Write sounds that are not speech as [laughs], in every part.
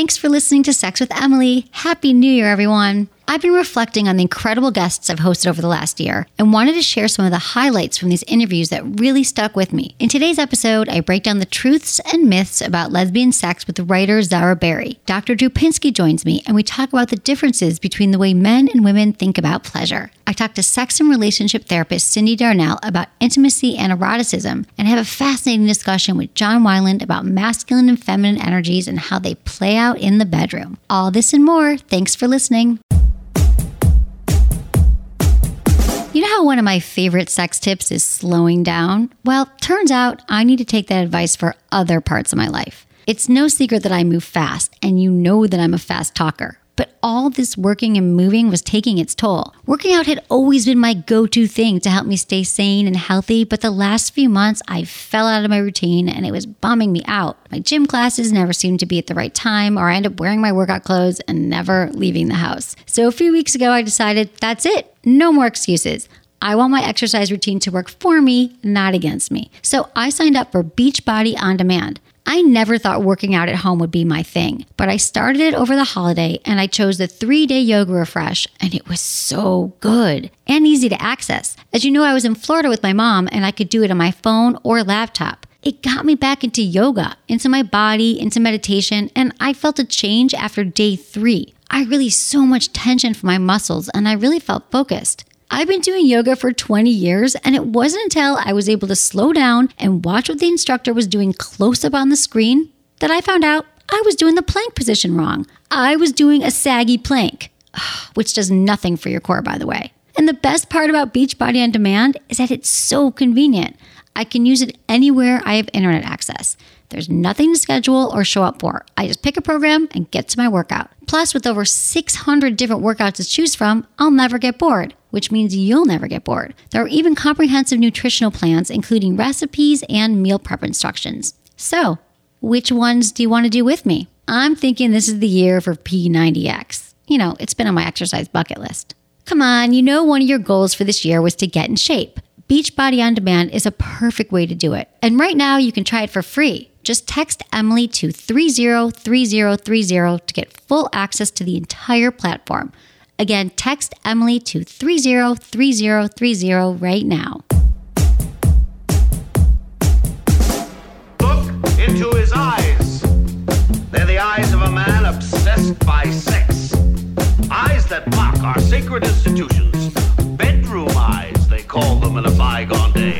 Thanks for listening to Sex with Emily. Happy New Year, everyone. I've been reflecting on the incredible guests I've hosted over the last year and wanted to share some of the highlights from these interviews that really stuck with me. In today's episode, I break down the truths and myths about lesbian sex with the writer Zara Barrie. Dr. Drew joins me and we talk about the differences between the way men and women think about pleasure. I talk to sex and relationship therapist Cyndi Darnell about intimacy and eroticism and have a fascinating discussion with John Wineland about masculine and feminine energies and how they play out in the bedroom. All this and more. Thanks for listening. You know how one of my favorite sex tips is slowing down? Well, turns out I need to take that advice for other parts of my life. It's no secret that I move fast, and you know that I'm a fast talker. But all this working and moving was taking its toll. Working out had always been my go to thing to help me stay sane and healthy, but the last few months I fell out of my routine and it was bumming me out. My gym classes never seemed to be at the right time, or I end up wearing my workout clothes and never leaving the house. So a few weeks ago, I decided that's it. No more excuses. I want my exercise routine to work for me, not against me. So I signed up for Beachbody On Demand. I never thought working out at home would be my thing, but I started it over the holiday and I chose the three day yoga refresh, and it was so good and easy to access. As you know, I was in Florida with my mom and I could do it on my phone or laptop. It got me back into yoga, into my body, into meditation, and I felt a change after day three. I released so much tension from my muscles and I really felt focused. I've been doing yoga for 20 years, and it wasn't until I was able to slow down and watch what the instructor was doing close up on the screen that I found out I was doing the plank position wrong. I was doing a saggy plank, [sighs] which does nothing for your core, by the way. And the best part about Beachbody on Demand is that it's so convenient. I can use it anywhere I have internet access. There's nothing to schedule or show up for. I just pick a program and get to my workout. Plus, with over 600 different workouts to choose from, I'll never get bored, which means you'll never get bored. There are even comprehensive nutritional plans, including recipes and meal prep instructions. So, which ones do you want to do with me? I'm thinking this is the year for P90X. You know, it's been on my exercise bucket list. Come on, you know one of your goals for this year was to get in shape. Beachbody On Demand is a perfect way to do it. And right now, you can try it for free. Just text Emily to 303030 to get full access to the entire platform. Again, text Emily to 303030 right now. Look into his eyes. They're the eyes of a man obsessed by sex. Eyes that mock our sacred institutions. Bedroom eyes, they call them in a bygone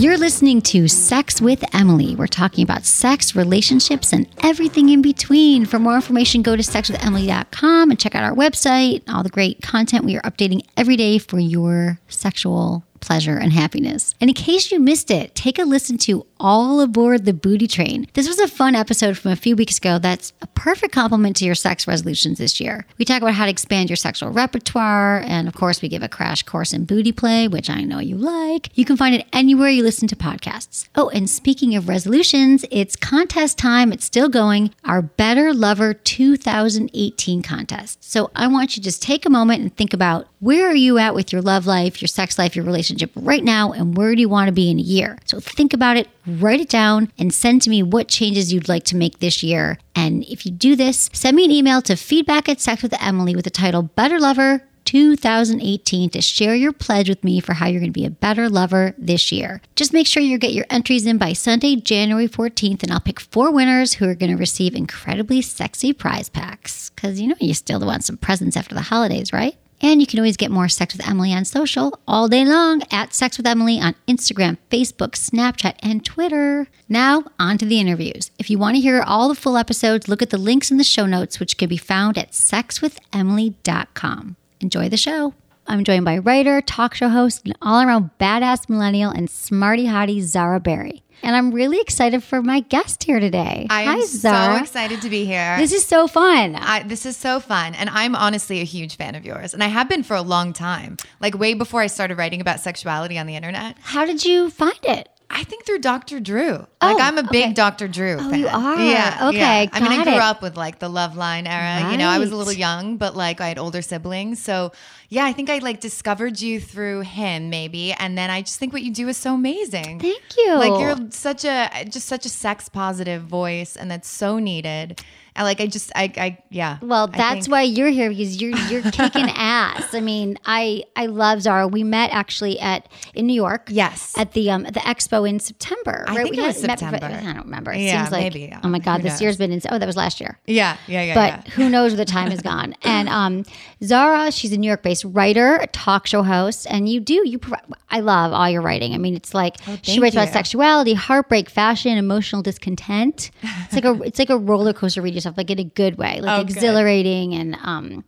You're listening to Sex with Emily. We're talking about sex, relationships, and everything in between. For more information, go to sexwithemily.com and check out our website, all the great content we are updating every day for your sexual pleasure and happiness. And in case you missed it, take a listen to All Aboard the Booty Train. This was a fun episode from a few weeks ago that's a perfect complement to your sex resolutions this year. We talk about how to expand your sexual repertoire, and of course, we give a crash course in booty play, which I know you like. You can find it anywhere you listen to podcasts. Oh, and speaking of resolutions, it's contest time. It's still going. Our Better Lover 2018 contest. So I want you to just take a moment and think about where are you at with your love life, your sex life, your relationship right now, and where do you want to be in a year? So think about it, write it down, and send to me what changes you'd like to make this year. And if you do this, send me an email to feedback at Sex with Emily with the title Better Lover 2018 to share your pledge with me for how you're going to be a better lover this year. Just make sure you get your entries in by Sunday, January 14th, and I'll pick four winners who are going to receive incredibly sexy prize packs. Because you know, you still want some presents after the holidays, right? And you can always get more Sex with Emily on social all day long at Sex with Emily on Instagram, Facebook, Snapchat, and Twitter. Now, on to the interviews. If you want to hear all the full episodes, look at the links in the show notes, which can be found at sexwithemily.com. Enjoy the show. I'm joined by writer, talk show host, and all around badass millennial and smarty hottie Zara Barrie. And I'm really excited for my guest here today. I Hi, am Zara. so excited to be here. This is so fun. I, this is so fun. And I'm honestly a huge fan of yours. And I have been for a long time, like way before I started writing about sexuality on the internet. How did you find it? I think through Dr. Drew. Like Oh, I'm a big okay. Dr. Drew Oh, fan. you are? Yeah. Okay, yeah. I mean, I grew it. up with like the Loveline era. You know, I was a little young, but like I had older siblings. So yeah, I think I like discovered you through him maybe. And then I just think what you do is so amazing. Thank you. Like you're such a just such a sex positive voice and that's so needed. And like I just I I yeah. Well, that's why you're here because you're you're [laughs] kicking ass. I mean, I I love Zara. We met actually at in New York. Yes. At the um at the expo in September. I right? think We it was met before- September. I don't remember. It Yeah, seems like maybe. oh my god, this year's been insane. Oh, that was last year. Yeah, yeah, yeah. But yeah. who knows where the time has gone? [laughs] And um, Zara, she's a New York-based writer, talk show host, and you do you. Provide, I love all your writing. I mean, it's like she Oh, thank writes about sexuality, heartbreak, fashion, emotional discontent. It's like a [laughs] it's like a roller coaster. Read yourself like in a good way, like Oh, good. exhilarating and um,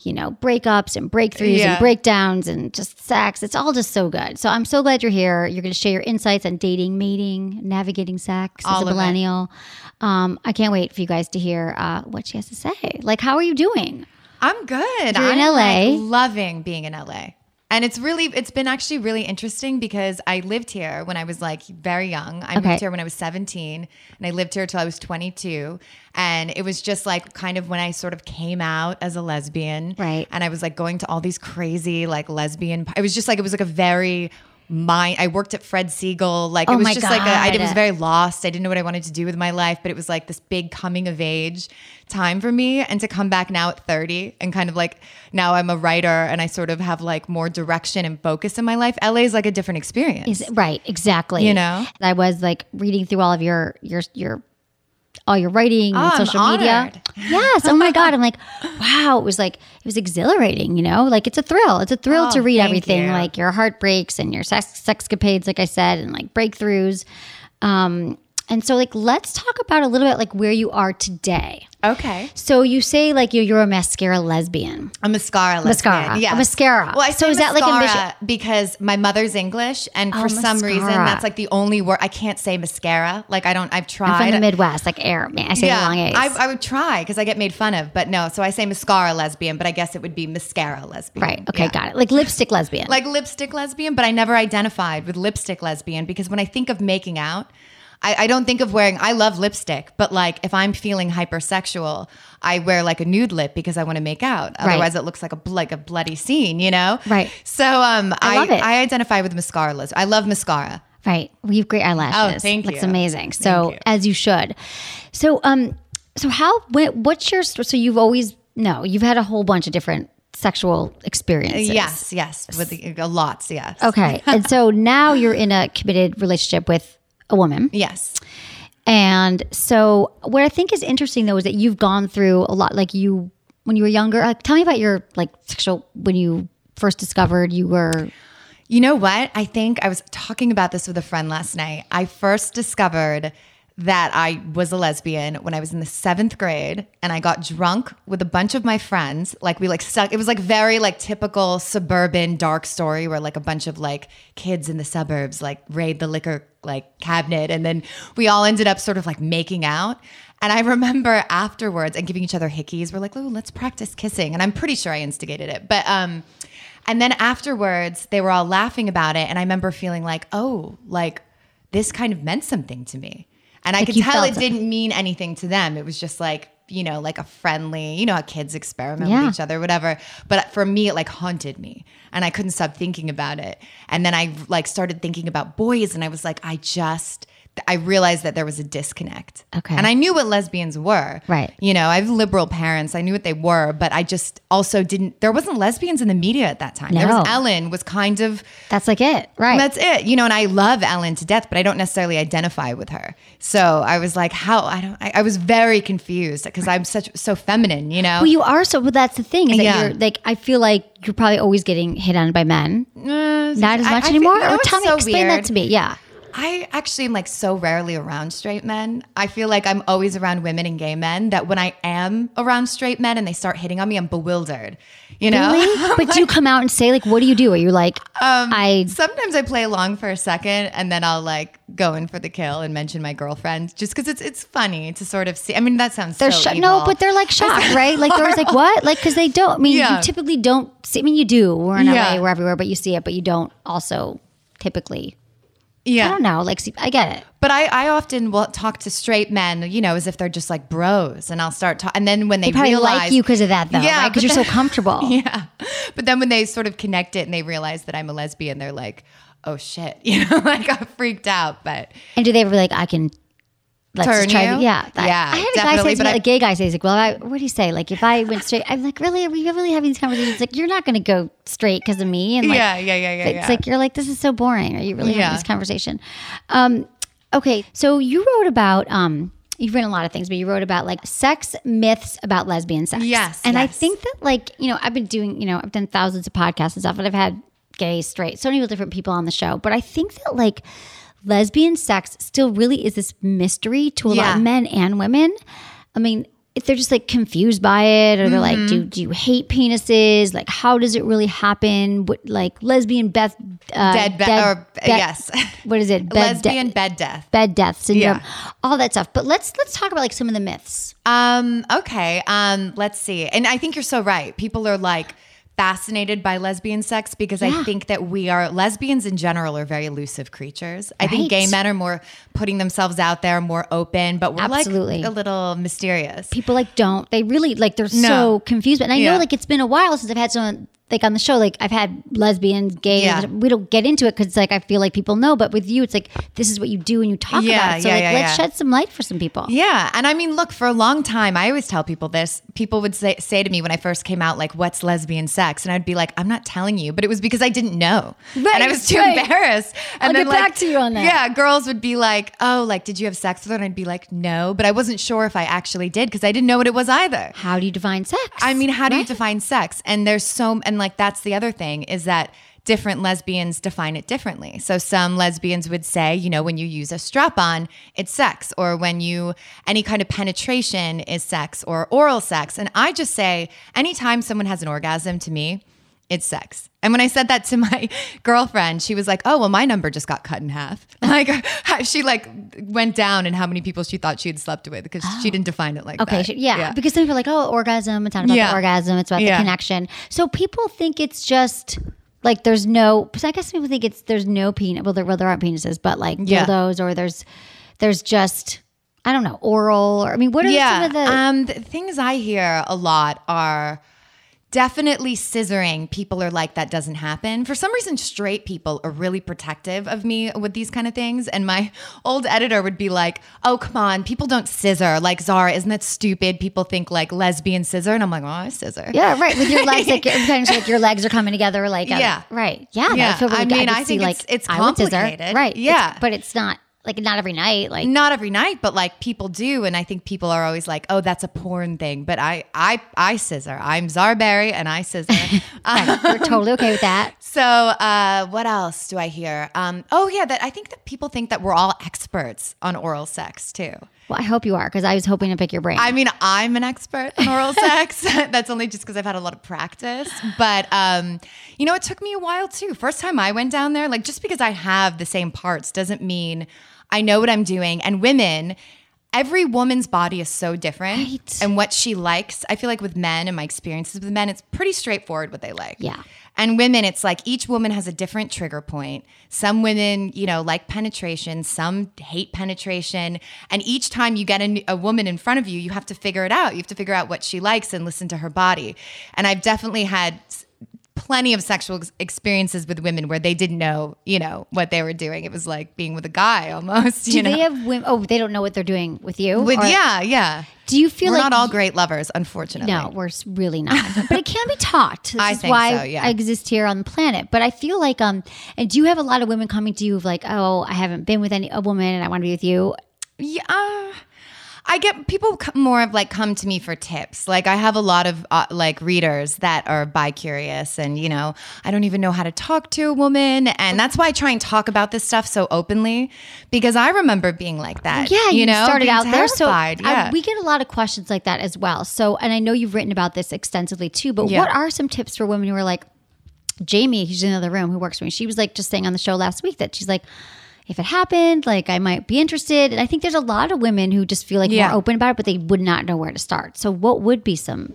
you know, breakups and breakthroughs Yeah. and breakdowns and just sex. It's all just so good. So I'm so glad you're here. You're going to share your insights on dating, mating, navigating sex All as a millennial. Um, I can't wait for you guys to hear uh, what she has to say. Like, how are you doing? I'm good. You're in I'm LA. like, loving being in LA. And it's really, it's been actually really interesting because I lived here when I was like very young. I Okay. moved here when I was 17 and I lived here till I was 22. And it was just like kind of when I sort of came out as a lesbian. Right. And I was like going to all these crazy like lesbian, it was just like, it was like a very, my, I worked at Fred Segal. Like Oh it was just like, a, I God. was very lost. I didn't know what I wanted to do with my life, but it was like this big coming of age time for me. And to come back now at 30 and kind of like now I'm a writer and I sort of have like more direction and focus in my life. LA is like a different experience. Is right, exactly. You know? I was like reading through all of your your your all your writing and I'm social media. Yes. Oh my God. I'm like, [laughs] wow. It was like it was exhilarating. You know, like it's a thrill. It's a thrill Oh, to read everything, you. like your heartbreaks and your sex sexcapades, like I said, and like breakthroughs. Um, and so like let's talk about a little bit like where you are today. Okay. So you say like you're, you're a mascara lesbian. A mascara lesbian. Mascara. Yes. A mascara. Well, I So is that like a mascara because my mother's English, and Oh, for some reason that's like the only word I can't say mascara. Like I don't. I've tried. I'm from the Midwest, like air. Man, I say the long A's. I, I would try because I get made fun of, but no. So I say mascara lesbian, but I guess it would be mascara lesbian. right. Okay. Yeah. Got it. Like lipstick lesbian. Like lipstick lesbian, but I never identified with lipstick lesbian because when I think of making out, I, I don't think of wearing. I love lipstick, but like if I'm feeling hypersexual, I wear like a nude lip because I want to make out. Otherwise, it looks like a like a bloody scene, you know? Right. So um, I I love it. I identify with mascara. I love mascara. Right. Well, you have great eyelashes. Oh, thank Looks you. amazing. So you. as you should. So um, so how? wh- What's your? So you've always no. You've had a whole bunch of different sexual experiences. Yes, yes, with the, uh, lots. Yes. Okay. and so [laughs] now you're in a committed relationship with a woman. Yes. And so what I think is interesting though is that you've gone through a lot. Like you when you were younger. Like, tell me about your like sexual when you first discovered you were. You know what? I think I was talking about this with a friend last night. I first discovered that I was a lesbian when I was in the seventh grade and I got drunk with a bunch of my friends. Like we like stuck, it was like very like typical suburban dark story where like a bunch of like kids in the suburbs like raid the liquor like cabinet and then we all ended up sort of like making out. And I remember afterwards and giving each other hickeys. We're like, oh, let's practice kissing. And I'm pretty sure I instigated it. But um and then afterwards, they were all laughing about it. And I remember feeling like, oh, like this kind of meant something to me. And I could tell it it. didn't mean anything to them. It was just like, you know, like a friendly, you know, how kids experiment Yeah. with each other, whatever. But for me, it like haunted me. And I couldn't stop thinking about it. And then I like started thinking about boys. And I was like, I just, I realized that there was a disconnect. Okay. And I knew what lesbians were. Right. You know, I have liberal parents. I knew what they were, but I just also didn't. There wasn't lesbians in the media at that time. There No. was Ellen was kind of. That's like it, right? That's it, you know. And I love Ellen to death, but I don't necessarily identify with her. So I was like, how? I don't. I, I was very confused because I'm such so feminine, you know. well, you are so. But that's the thing is that Yeah. you're like. I feel like you're probably always getting hit on by men. Uh, Not as much I feel- anymore. you know or tell me, so explain weird? that to me. Yeah. I actually am like so rarely around straight men. I feel like I'm always around women and gay men that when I am around straight men and they start hitting on me, I'm bewildered. You know? Really? [laughs] But do you come out and say like, what do you do? Are you like, Um, I Sometimes I play along for a second and then I'll like go in for the kill and mention my girlfriend just because it's it's funny to sort of see. I mean, that sounds they're so sho- no, but they're like shocked, [laughs] right? Like they're always like, what? Like because they don't. I mean, Yeah. you typically don't. See, I mean, you do. We're in Yeah. LA, we're everywhere, but you see it, but you don't also typically. I don't know. Like, see, I get it. But I, I often will talk to straight men, you know, as if they're just like bros, and I'll start talking. And then when they, They probably realize like you because of that, though, Yeah. Because but you're so [laughs] comfortable. Yeah. But then when they sort of connect it and they realize that I'm a lesbian, they're like, oh shit, [laughs] you know, like I got freaked out. But And do they ever like, I can let's Turn just try you? to, yeah. that- Yeah, I had a guy say to me, I- a gay guy say, he's like, well, I, what do you say? Like, if I went straight, I'm like, really? Are we really having these conversations? Like, you're not going to go straight because of me. And like, Yeah, yeah, yeah, yeah, It's yeah. like, you're like, this is so boring. Are you really Yeah. having this conversation? Um, okay. So you wrote about, um, You've written a lot of things, but you wrote about like sex myths about lesbian sex. Yes, And I think that like, you know, I've been doing, you know, I've done thousands of podcasts and stuff, and I've had gay, straight, so many different people on the show. But I think that like lesbian sex still really is this mystery to a lot of men and women. I mean, if they're just like confused by it, or they're like, Mm-hmm. do, do you hate penises? Like, how does it really happen? What, like lesbian Beth, uh, dead, be- or yes, [laughs] what is it? Bed de- lesbian bed death. bed death syndrome, Yeah. all that stuff. But let's let's talk about like some of the myths. Um, okay. Um, let's see. And I think you're so right. People are like fascinated by lesbian sex because I think that we are lesbians in general are very elusive creatures. I think gay men are more putting themselves out there, more open, but we're Absolutely. like a little mysterious. People like don't they really like they're No. so confused. And I Yeah. know like it's been a while since I've had someone like on the show. Like I've had lesbians, gay. Yeah. We don't get into it because like I feel like people know. But with you, it's like this is what you do and you talk Yeah, about it. So yeah, like yeah, let's shed some light for some people. Yeah, and I mean, look, for a long time, I always tell people this. People would say say to me when I first came out, like, "What's lesbian sex?" And I'd be like, "I'm not telling you," but it was because I didn't know, Right, and I was too right. embarrassed. And I'll then, get like, back to you on that. Yeah, girls would be like, "Oh, like, did you have sex with her?" And I'd be like, "No," but I wasn't sure if I actually did because I didn't know what it was either. How do you define sex? I mean, how do you define sex? And there's so, and like that's the other thing is that different lesbians define it differently. So some lesbians would say, you know, when you use a strap on, it's sex, or when you, any kind of penetration is sex, or oral sex. And I just say, anytime someone has an orgasm to me, it's sex. And when I said that to [laughs] my girlfriend, she was like, "Oh, well, my number just got cut in half." [laughs] Like she like went down in how many people she thought she had slept with because she didn't define it like Okay, that. sure. yeah, because some people are like, oh, orgasm. It's not about Yeah. the orgasm. It's about Yeah. the connection. So people think it's just like there's no. I guess people think it's there's no penis. Well, there, well, there aren't penises, but like Yeah. dildos, or there's there's just I don't know oral. Or I mean, what are yeah. some of the? um, the things I hear a lot are definitely scissoring. People are like, that doesn't happen. For some reason, straight people are really protective of me with these kind of things. And my [laughs] old editor would be like, oh, come on, people don't scissor. Like, Zara, isn't that stupid? People think like lesbian scissor. And I'm like, oh, I scissor. yeah, right. With your [laughs] legs, like like your legs are coming together, like uh, Yeah. right. Yeah, Yeah, would feel really I mean, I think see, it's- it's I would scissor. complicated. right? Yeah. It's- but it's not like not every night. Like not every night but like people do and i think people are always like oh that's a porn thing but i i i scissor i'm Zara Barrie and i scissor [laughs] right, we're totally okay with that. [laughs] so uh what else do i hear um oh yeah that i think that people think that we're all experts on oral sex too Well, I hope you are because I was hoping to pick your brain. I mean, I'm an expert on oral [laughs] sex. That's only just because I've had a lot of practice. But um, you know, it took me a while too. First time I went down there, like just because I have the same parts doesn't mean I know what I'm doing. And women, every woman's body is so different. Right. And what she likes, I feel like with men and my experiences with men, it's pretty straightforward what they like. Yeah. And women, it's like each woman has a different trigger point. Some women, you know, like penetration, some hate penetration. And each time you get a, a woman in front of you, you have to figure it out. You have to figure out what she likes and listen to her body. And I've definitely had plenty of sexual ex- experiences with women where they didn't know, you know, what they were doing. It was like being with a guy almost. do they have women? Oh, they don't know what they're doing with you. with, Or- yeah, yeah. Do you feel We're like not all great lovers, unfortunately. No, we're really not. [laughs] but it can be taught. This I is think why so, yeah. I exist here on the planet. But I feel like um and do you have a lot of women coming to you of like, oh, I haven't been with any a woman and I want to be with you? Yeah. I get people more of like come to me for tips. Like I have a lot of uh, like readers that are bi curious, and you know, I don't even know how to talk to a woman, and that's why I try and talk about this stuff so openly because I remember being like that. Yeah, you, know, started out there. So terrified. I- yeah. we get a lot of questions like that as well. So, and I know you've written about this extensively too. But Yeah. what are some tips for women who are like Jamie, who's in the other room, who works for me? She was like just saying on the show last week that she's like. If it happened, like I might be interested. And I think there's a lot of women who just feel like Yeah. more open about it, but they would not know where to start. So, what would be some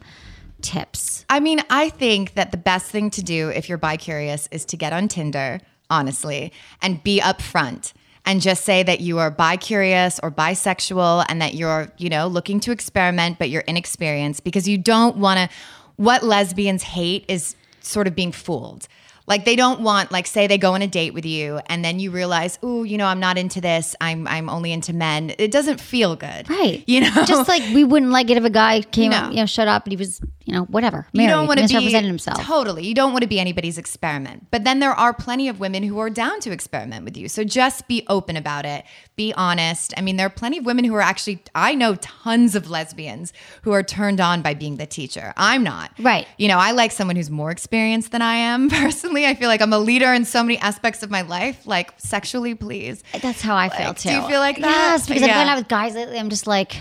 tips? I mean, I think that the best thing to do if you're bi curious is to get on Tinder, honestly, and be upfront and just say that you are bi curious or bisexual and that you're, you know, looking to experiment, but you're inexperienced because you don't want to. What lesbians hate is sort of being fooled. Like they don't want, like, say they go on a date with you and then you realize, oh, you know, I'm not into this. I'm I'm only into men. It doesn't feel good, Right. [laughs] You know, just like we wouldn't like it if a guy came No. up, you know, shut up and he was, you know, whatever. you married, don't want to be himself. Totally, you don't want to be anybody's experiment. But then there are plenty of women who are down to experiment with you. So just be open about it. Be honest. I mean, there are plenty of women who are actually. I know tons of lesbians who are turned on by being the teacher. I'm not. Right. You know, I like someone who's more experienced than I am. [laughs] Personally, I feel like I'm a leader in so many aspects of my life. Like sexually, please. That's how I feel too. do you feel like that? Yes, because I've Yeah. gone out with guys lately. I'm just like,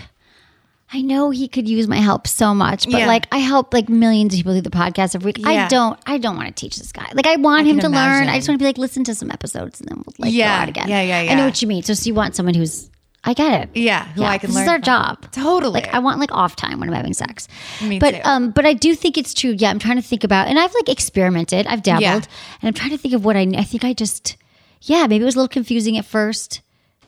I know he could use my help so much, but Yeah. like I help like millions of people through the podcast every week. I don't. I don't want to teach this guy. Like I want I him to can learn. I just want to be like, listen to some episodes and then we'll like Yeah. go out again. Yeah, yeah, yeah. I know what you mean. So, so you want someone who's. I get it. Yeah, who I can this learn is our from. job. Totally. Like I want like off time when I'm having sex. Me but too. um, but I do think it's true. Yeah, I'm trying to think about, and I've like experimented. I've dabbled, Yeah. and I'm trying to think of what I. I think I just, yeah, maybe it was a little confusing at first,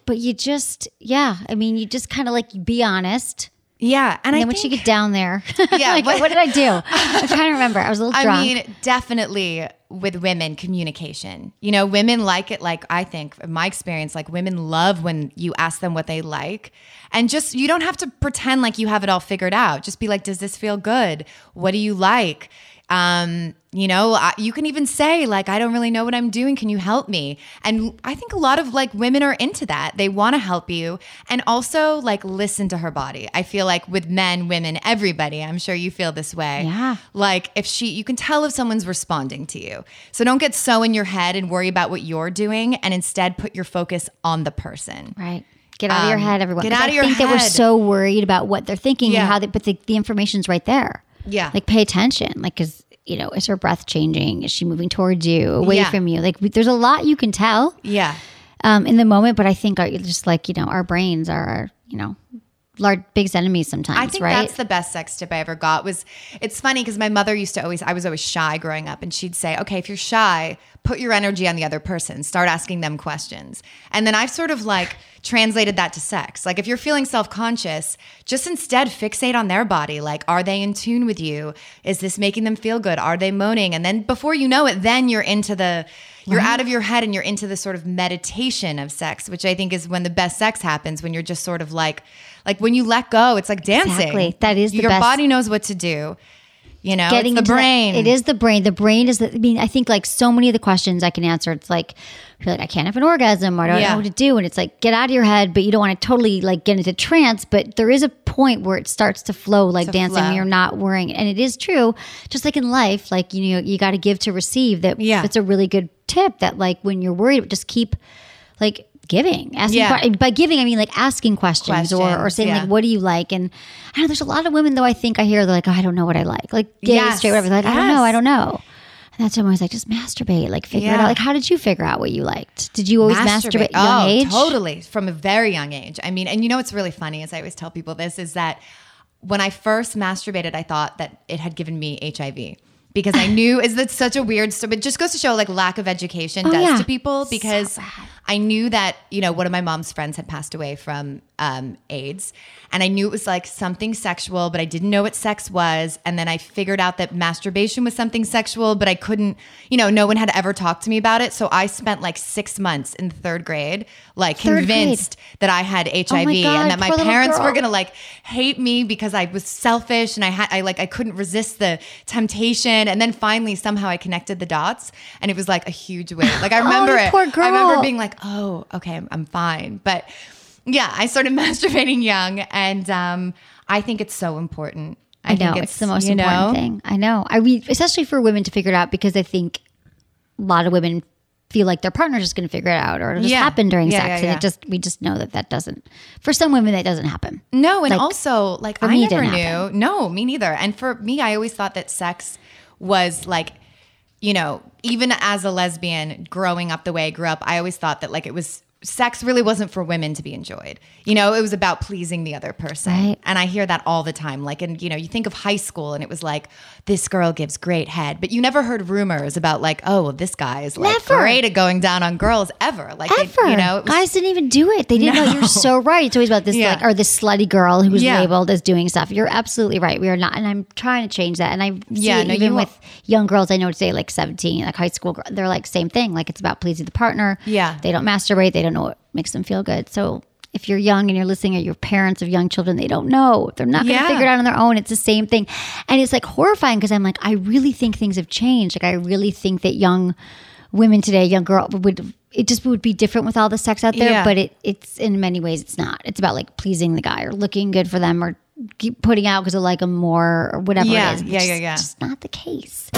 but you just, yeah, I mean, you just kind of like be honest. Yeah, and, And I then once you think- get down there, [laughs] Yeah, like, what- what did I do? [laughs] I'm trying to remember. I was a little I drunk. mean, definitely with women, communication. You know, women like it, like I think, in my experience, like women love when you ask them what they like. And just, you don't have to pretend like you have it all figured out. Just be like, does this feel good? What do you like? Um, you know, I, you can even say, like, I don't really know what I'm doing. Can you help me? And I think a lot of like women are into that. They want to help you and also like listen to her body. I feel like with men, women, everybody, I'm sure you feel this way. Yeah. Like if she, you can tell if someone's responding to you. So don't get so in your head and worry about what you're doing and instead put your focus on the person. Right. Get out of your Um, head, everyone. Get out of I your think that we're so worried about what they're thinking Yeah. and how they, but the, the information's right there. Yeah. Like pay attention. Like, cause you know, is her breath changing? Is she moving towards you, away Yeah. from you? Like, there's a lot you can tell Yeah. um, in the moment, but I think our, just like, you know, our brains are, you know, large, biggest enemies sometimes, I think right? that's the best sex tip I ever got was it's funny because my mother used to always I was always shy growing up and she'd say, Okay, if you're shy, put your energy on the other person. Start asking them questions. And then I've sort of like translated that to sex. Like if you're feeling self-conscious, just instead fixate on their body. Like, are they in tune with you? Is this making them feel good? Are they moaning? And then before you know it, then you're into the you're out of your head and you're into the sort of meditation of sex, which I think is when the best sex happens, when you're just sort of like like when you let go, it's like dancing. Exactly. That is the best. your best- body knows what to do. You know, getting it's the into that- brain. it is the brain. The brain is the. I mean, I think like so many of the questions I can answer. It's like, I feel like I can't have an orgasm, or I don't Yeah. know what to do, and it's like get out of your head, but you don't want to totally like get into trance. But there is a point where it starts to flow like To dancing. flow. You're not worrying, and it is true. Just like in life, like you know, you got to give to receive. That Yeah. it's a really good tip. That like when you're worried, just keep like giving asking Yeah. by giving i mean like asking questions, or, or saying yeah. like what do you like and i know there's a lot of women though i think i hear they're like oh, i don't know what i like like gay Yes, straight whatever like i don't know i don't know and that's when I was like, just masturbate, like figure it out. Like, how did you figure out what you liked? Did you always masturbate, at a young oh, age? Totally, from a very young age. I mean, and you know what's really funny is I always tell people this is that when I first masturbated, I thought that it had given me HIV because I knew is that such a weird story. It just goes to show like lack of education Oh, does yeah. to people because bad. I knew that you know one of my mom's friends had passed away from um, AIDS, and I knew it was like something sexual, but I didn't know what sex was. And then I figured out that masturbation was something sexual, but I couldn't, you know, no one had ever talked to me about it. So I spent like six months in third grade, like Third grade. Oh convinced that I had HIV my God, and that my parents were gonna like hate me because I was selfish and I had I like I couldn't resist the temptation. And then finally somehow I connected the dots and it was like a huge weight. Like I [laughs] remember Oh, it. I remember being like, oh, okay, I'm, I'm fine. But Yeah, I started [laughs] masturbating young, and um, I think it's so important. I, know think it's, the most you know, important thing. I know. I mean, especially for women to figure it out because I think a lot of women feel like their partner's just going to figure it out or it'll just Yeah. happen during Yeah, sex, yeah, and it just we just know that that doesn't. For some women, that doesn't happen. No, and Like, also like I never knew. happen. No, me neither. And for me, I always thought that sex was like, you know, even as a lesbian growing up the way I grew up, I always thought that like it was sex really wasn't for women to be enjoyed. You know, it was about pleasing the other person. Right. And I hear that all the time. Like, and you know, you think of high school and it was like, this girl gives great head, but you never heard rumors about like, oh, well, this guy is like Never. great at going down on girls ever. Like, they- Ever, you know, was- guys didn't even do it. They didn't know. You're [laughs] so right. It's always about this Yeah. like or this slutty girl who's Yeah. labeled as doing stuff. You're absolutely right. We are not, and I'm trying to change that. And I Yeah, no, even with young girls I know today, like 17, like high school. They're like same thing. Like it's about pleasing the partner. Yeah. they don't masturbate. They don't know what makes them feel good. So. If you're young and you're listening, or you're parents of young children, they don't know. They're not going to Yeah. figure it out on their own. It's the same thing, and it's like horrifying because I'm like, I really think things have changed. Like, I really think that young women today, young girl would it just would be different with all the sex out there. Yeah. But it it's in many ways it's not. It's about like pleasing the guy or looking good for them or keep putting out because I like them more or whatever Yeah, it is. yeah, It's yeah, yeah. Just not the case.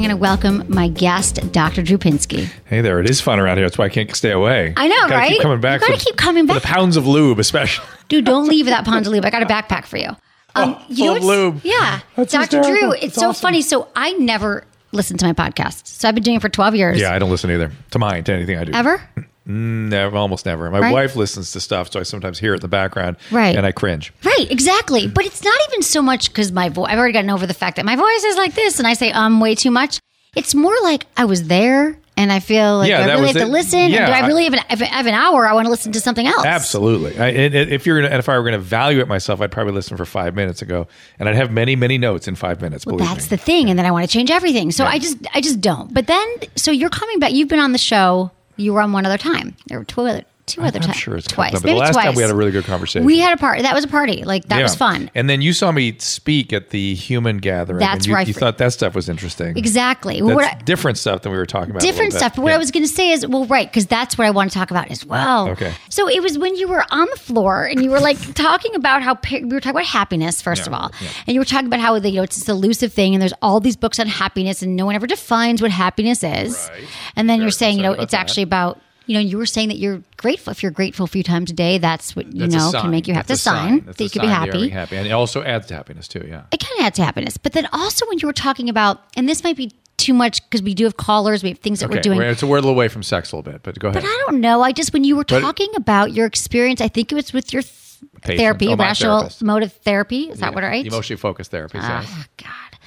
I'm going to welcome my guest, Dr. Drew Pinsky. Hey there, it is fun around here. That's why I can't stay away. I know, gotta right? Keep coming back. You gotta for- keep coming for the back. pounds of lube, especially. [laughs] Dude, don't leave without lube. I got a backpack for you. Um, Oh, full of lube. Yeah. That's Dr. Drew, hysterical. it's That's so awesome. funny. So I never listen to my podcast. So I've been doing it for 12 years. Yeah, I don't listen either to mine to anything I do. Ever? [clears throat] Never, almost never. My Right. wife listens to stuff, so I sometimes hear it in the background, Right. And I cringe. Right, exactly. But it's not even so much because my voice, I've already gotten over the fact that my voice is like this and I say um way too much. It's more like I was there and I feel like Yeah, I really have to listen? yeah, do I really have an, if I have an hour, I want to listen to something else. Absolutely. I, and if you're gonna, and if I were going to evaluate myself, I'd probably listen for five minutes ago, and I'd have many, many notes in five minutes. Well, that's me. the thing. And then I want to change everything. So I just, I just don't. But then, so you're coming back. You've been on the show. You were on one other time. There were two other, two other I'm times. sure it's twice. up, but the Maybe last time twice. we had a really good conversation. We had a party. That was a party. Like that Yeah. was fun. And then you saw me speak at the human gathering. That's and you, where I you fr- thought that stuff was interesting. Exactly. That's What I- different stuff than we were talking about. a different little bit. stuff. But what Yeah. I was going to say is, well, right, because that's what I want to talk about as well. Okay. So it was when you were on the floor and you were like talking about how pa- we were talking about happiness first of all, and you were talking about how you know it's this elusive thing, and there's all these books on happiness, and no one ever defines what happiness is. Right. And then you're saying, you know, concerned about it's that. actually about. You know, you were saying that you're grateful. If you're grateful a few times a day, that's what you That's know can make you have That's to a sign That's that you can be happy. happy. And it also adds to happiness too. Yeah. It kind of adds to happiness. But then also when you were talking about, and this might be too much because we do have callers, we have things that Okay. we're doing. We're, so we're a little away from sex a little bit, but go ahead. But I don't know. I just when you were But- talking about your experience, I think it was with your th- therapy, Oh, rational therapist. emotive therapy. Is that Yeah. what right? Emotionally focused therapy. Ah, yes. God.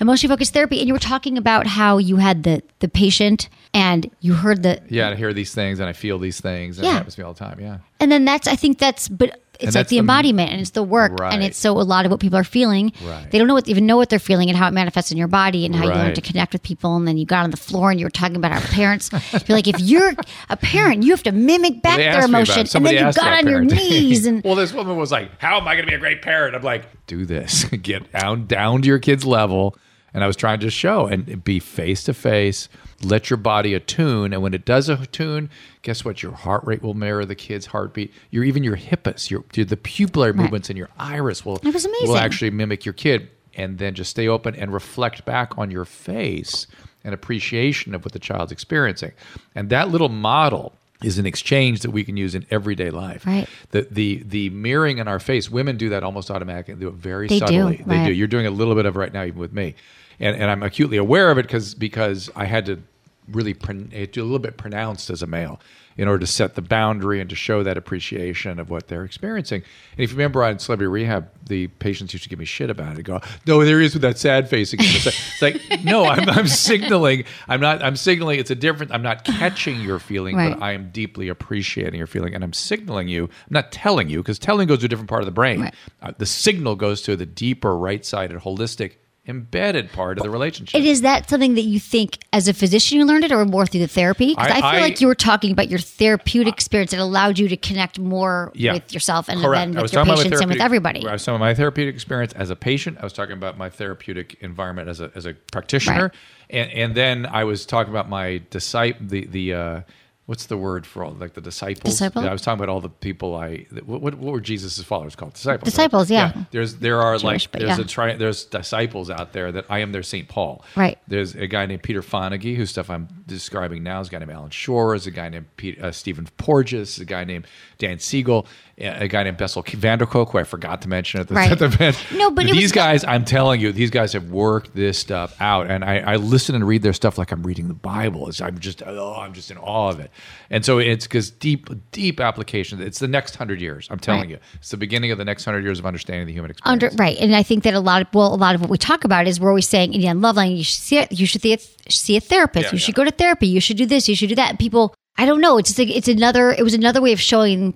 Emotionally focused therapy, and you were talking about how you had the the patient, and you heard the, Yeah, I hear these things and I feel these things. And Yeah. It happens to me all the time. Yeah. and then that's I think that's but. It's And like the the- embodiment and it's the work right. and it's so a lot of what people are feeling. Right. They don't know what even know what they're feeling and how it manifests in your body and how you learn to connect with people. And then you got on the floor and you were talking about our parents. You're like, if you're a parent, you have to mimic back They their asked me about emotion, and then you got on your knees and [laughs] well, this woman was like, "How am I going to be a great parent?" I'm like, "Do this. [laughs] Get down down to your kid's level." And I was trying to show and be face to face. Let your body attune, and when it does attune, guess what? Your heart rate will mirror the kid's heartbeat. Your even your hippus, your, the pupillary movements in your iris will It was amazing. will actually mimic your kid. And then just stay open and reflect back on your face an appreciation of what the child's experiencing. And that little model is an exchange that we can use in everyday life. Right. The the the mirroring in our face, women do that almost automatically. They do it very They do, subtly. They right. do. You're doing a little bit of it right now, even with me, and and I'm acutely aware of it because because I had to really pron- do a little bit pronounced as a male in order to set the boundary and to show that appreciation of what they're experiencing. And if you remember on Celebrity Rehab, the patients used to give me shit about it. Go, "No, there he is with that sad face again." It's like, it's like [laughs] no, I'm, I'm signaling. I'm not. I'm signaling. It's a different. I'm not catching your feeling, Right. but I am deeply appreciating your feeling, and I'm signaling you. I'm not telling you because telling goes to a different part of the brain. Right. Uh, the signal goes to the deeper, right-sided, holistic, embedded part of the relationship. It is that something that you think as a physician you learned it or more through the therapy? Because I, I- feel I- like you were talking about your therapeutic experience that allowed you to connect more Yeah. with yourself and Correct. then with your talking about my patients and with everybody. I was talking about my therapeutic experience as a patient. I was talking about my therapeutic environment as a, as a practitioner, Right. and and then I was talking about my disciple, the the uh, what's the word for all like the disciples? Disciple? Yeah, I was talking about all the people I what what, what were Jesus' followers called? Disciples. right? Disciples, yeah. There's there are Jewish, like there's yeah. a tri- there's disciples out there that I am their Saint Paul. Right. There's a guy named Peter Fonagy whose stuff I'm describing now. is a guy named Allan Schore. There's a guy named Pete, uh, Stephen Porges. is A guy named Dan Siegel. A guy named Bessel van der Kolk, who I forgot to mention at the, Right. at the event. No, but these was- guys, I'm telling you, these guys have worked this stuff out, and I, I listen and read their stuff like I'm reading the Bible. It's, I'm just, oh, I'm just in awe of it. And so it's because deep, deep application. It's the next hundred years. I'm telling Right. you, it's the beginning of the next hundred years of understanding the human experience. Under right, and I think that a lot of well, a lot of what we talk about is we're always saying, yeah, Loveline. You should see it. You should see a, see a therapist. Yeah, you yeah. should go to therapy. You should do this. You should do that. People, I don't know. It's just like it's another. It was another way of showing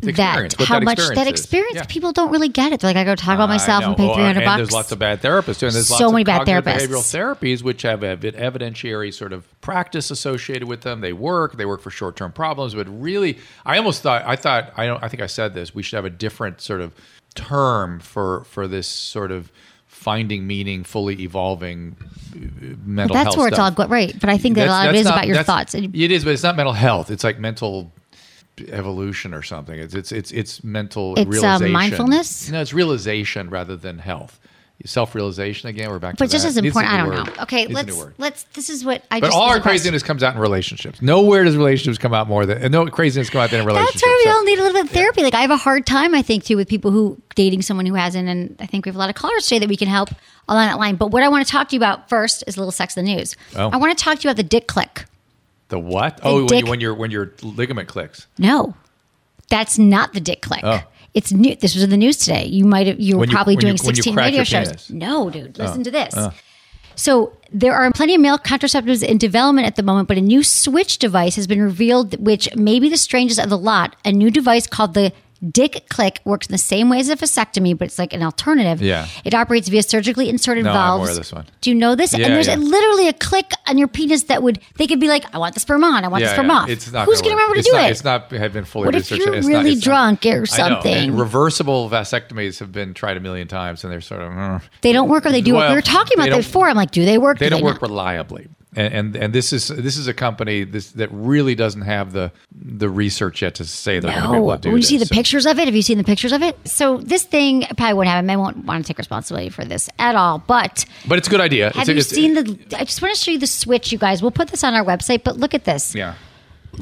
that how that much that experience Yeah. people don't really get it. They're like, I go talk about myself know. and pay three hundred bucks. There's lots of bad therapists too, and there's So lots many of bad therapists. behavioral therapies which have ev- evidentiary sort of practice associated with them. They work. They work for short term problems, but really, I almost thought I thought I don't. I think I said this. We should have a different sort of term for for this sort of finding meaning, fully evolving uh, mental That's health. where it's all stuff. right. But I think that a lot of it is not- about your thoughts. It is, but it's not mental health. It's like mental evolution or something. It's it's it's it's mental It's, um, realization. mindfulness? No, it's realization rather than health. Self realization again. We're back to But just that. as important, I don't word. know. Okay, let's let's. This is what I. But just all our craziness comes out in relationships. Nowhere does relationships come out more than and no craziness come out than in relationships. That's why we So- all need a little bit of therapy. Like I have a hard time, I think, too, with people who dating someone who hasn't, and I think we have a lot of callers today that we can help along that line. But what I want to talk to you about first is a little sex in the news. Oh. I want to talk to you about the dick click. the what? oh, when, you, when your when your ligament clicks. No, that's not the dick click. Oh. It's new. This was in the news today. You might have. You were you- probably doing you sixteen radio shows. penis. Oh. No, dude. Oh. Listen to this. Oh. So there are plenty of male contraceptives in development at the moment, but a new switch device has been revealed, which may be the strangest of the lot. A new device called the Dick Click works in the same way as a vasectomy, but it's like an alternative. Yeah. It operates via surgically inserted No, I'm valves. aware of this one. Do you know this? Yeah, and there's yeah. a, literally a click on your penis that would they could be like, I want the sperm on, I want the sperm off. It's not Who's gonna going to remember to it's do not, it? It's not had been fully What if you're It's not- really it's not- drunk or I know. something? Reversible vasectomies have been tried a million times, and they're sort of. uh, They don't work or they do. Well, We were talking about that before. I'm like, do they work? they Do don't work not? reliably. And, and and this is this is a company this that really doesn't have the the research yet to say they're going to be No, able to do you see the. So- pictures of it, have you seen the pictures of it? So this thing probably won't happen. I won't want to take responsibility for this at all. But but it's a good idea. have It's- you it's- seen the? I just want to show you the switch, you guys. We'll put this on our website. But look at this. Yeah.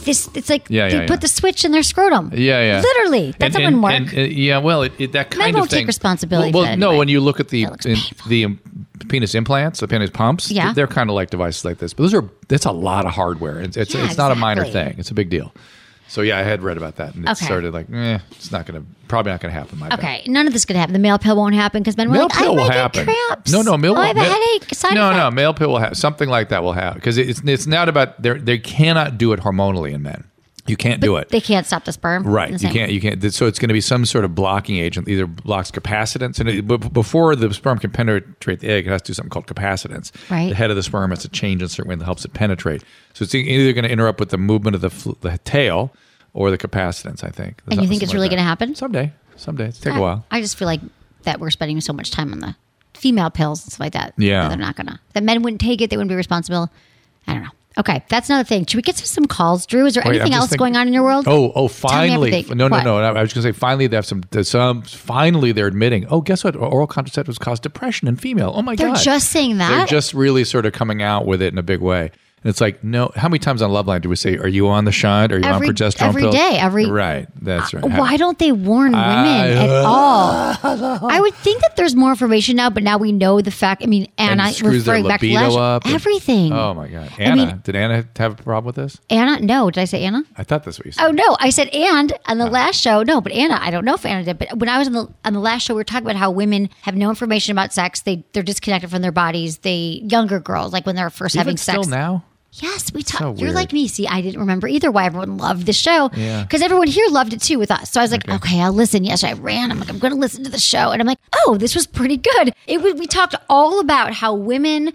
This it's like Yeah, they yeah, put yeah. the switch in their scrotum. Yeah, yeah. Literally, that's and, not gonna work. and- and, uh, yeah, well, it, it, that kind of won't take responsibility Well, for that no, when you look at the in- the um, penis implants, the penis pumps, Yeah. they're kind of like devices like this. But those are that's a lot of hardware. It's it's, it's not a minor thing. It's a big deal. So yeah, I had read about that, and it Okay. started like, eh, it's not to, probably not going to happen. My bad. okay, none of this could happen. The male pill won't happen because men were Male like, pill I will happen. cramps. No, no, male. Oh, I have a headache. Side no, no, male pill will have something like that will happen because it's it's not about they they cannot do it hormonally in men. You can't do it. They can't stop the sperm. Right, the you can't. You can't. So it's going to be some sort of blocking agent. Either blocks capacitation, and it, but before the sperm can penetrate the egg, it has to do something called capacitation. Right. The head of the sperm has to change in a certain way that helps it penetrate. So it's either going to interrupt with the movement of the fl- the tail or the capacitation. I think. And you think it's really going going to happen? someday? Someday. It's take I- a while. I just feel like that we're spending so much time on the female pills and stuff like that. Yeah. that they're not gonna. That men wouldn't take it. They wouldn't be responsible. I don't know. Okay, that's another thing. Should we get to some calls, Drew? Is there Wait, anything else thinking- going on in your world? Oh, oh, finally. everything. No, no, no. I was going to say finally they have some, some, finally they're admitting, oh, guess what? Oral contraceptives cause depression in female. Oh my god. They're just saying that? They're just really sort of coming out with it in a big way. And it's like, no, how many times on Loveline do we say, are you on the shot? Are you Every- on progesterone every pills? day, every- Right. That's uh, right. Why don't they warn women at all? I would think that there's more information now, but now we know the fact. I mean, And Anna their referring back to last, up. and- everything. Oh my God. I Anna, mean- did Anna have a problem with this? Anna, no, did I say Anna? I thought that's what you said. Oh no, I said and on the oh. last show. No, but Anna, I don't know if Anna did. But when I was on the on the last show, we were talking about how women have no information about sex. They they're disconnected from their bodies. They younger girls, like when they're first Even having still sex. now? Yes, we talked. So You're like me. See, I didn't remember either why everyone loved the show. Yeah. Because everyone here loved it too with us. So I was like, okay, I'll listen. Yes, I ran. I'm like, I'm going to listen to the show. And I'm like, oh, this was pretty good. It was, we talked all about how women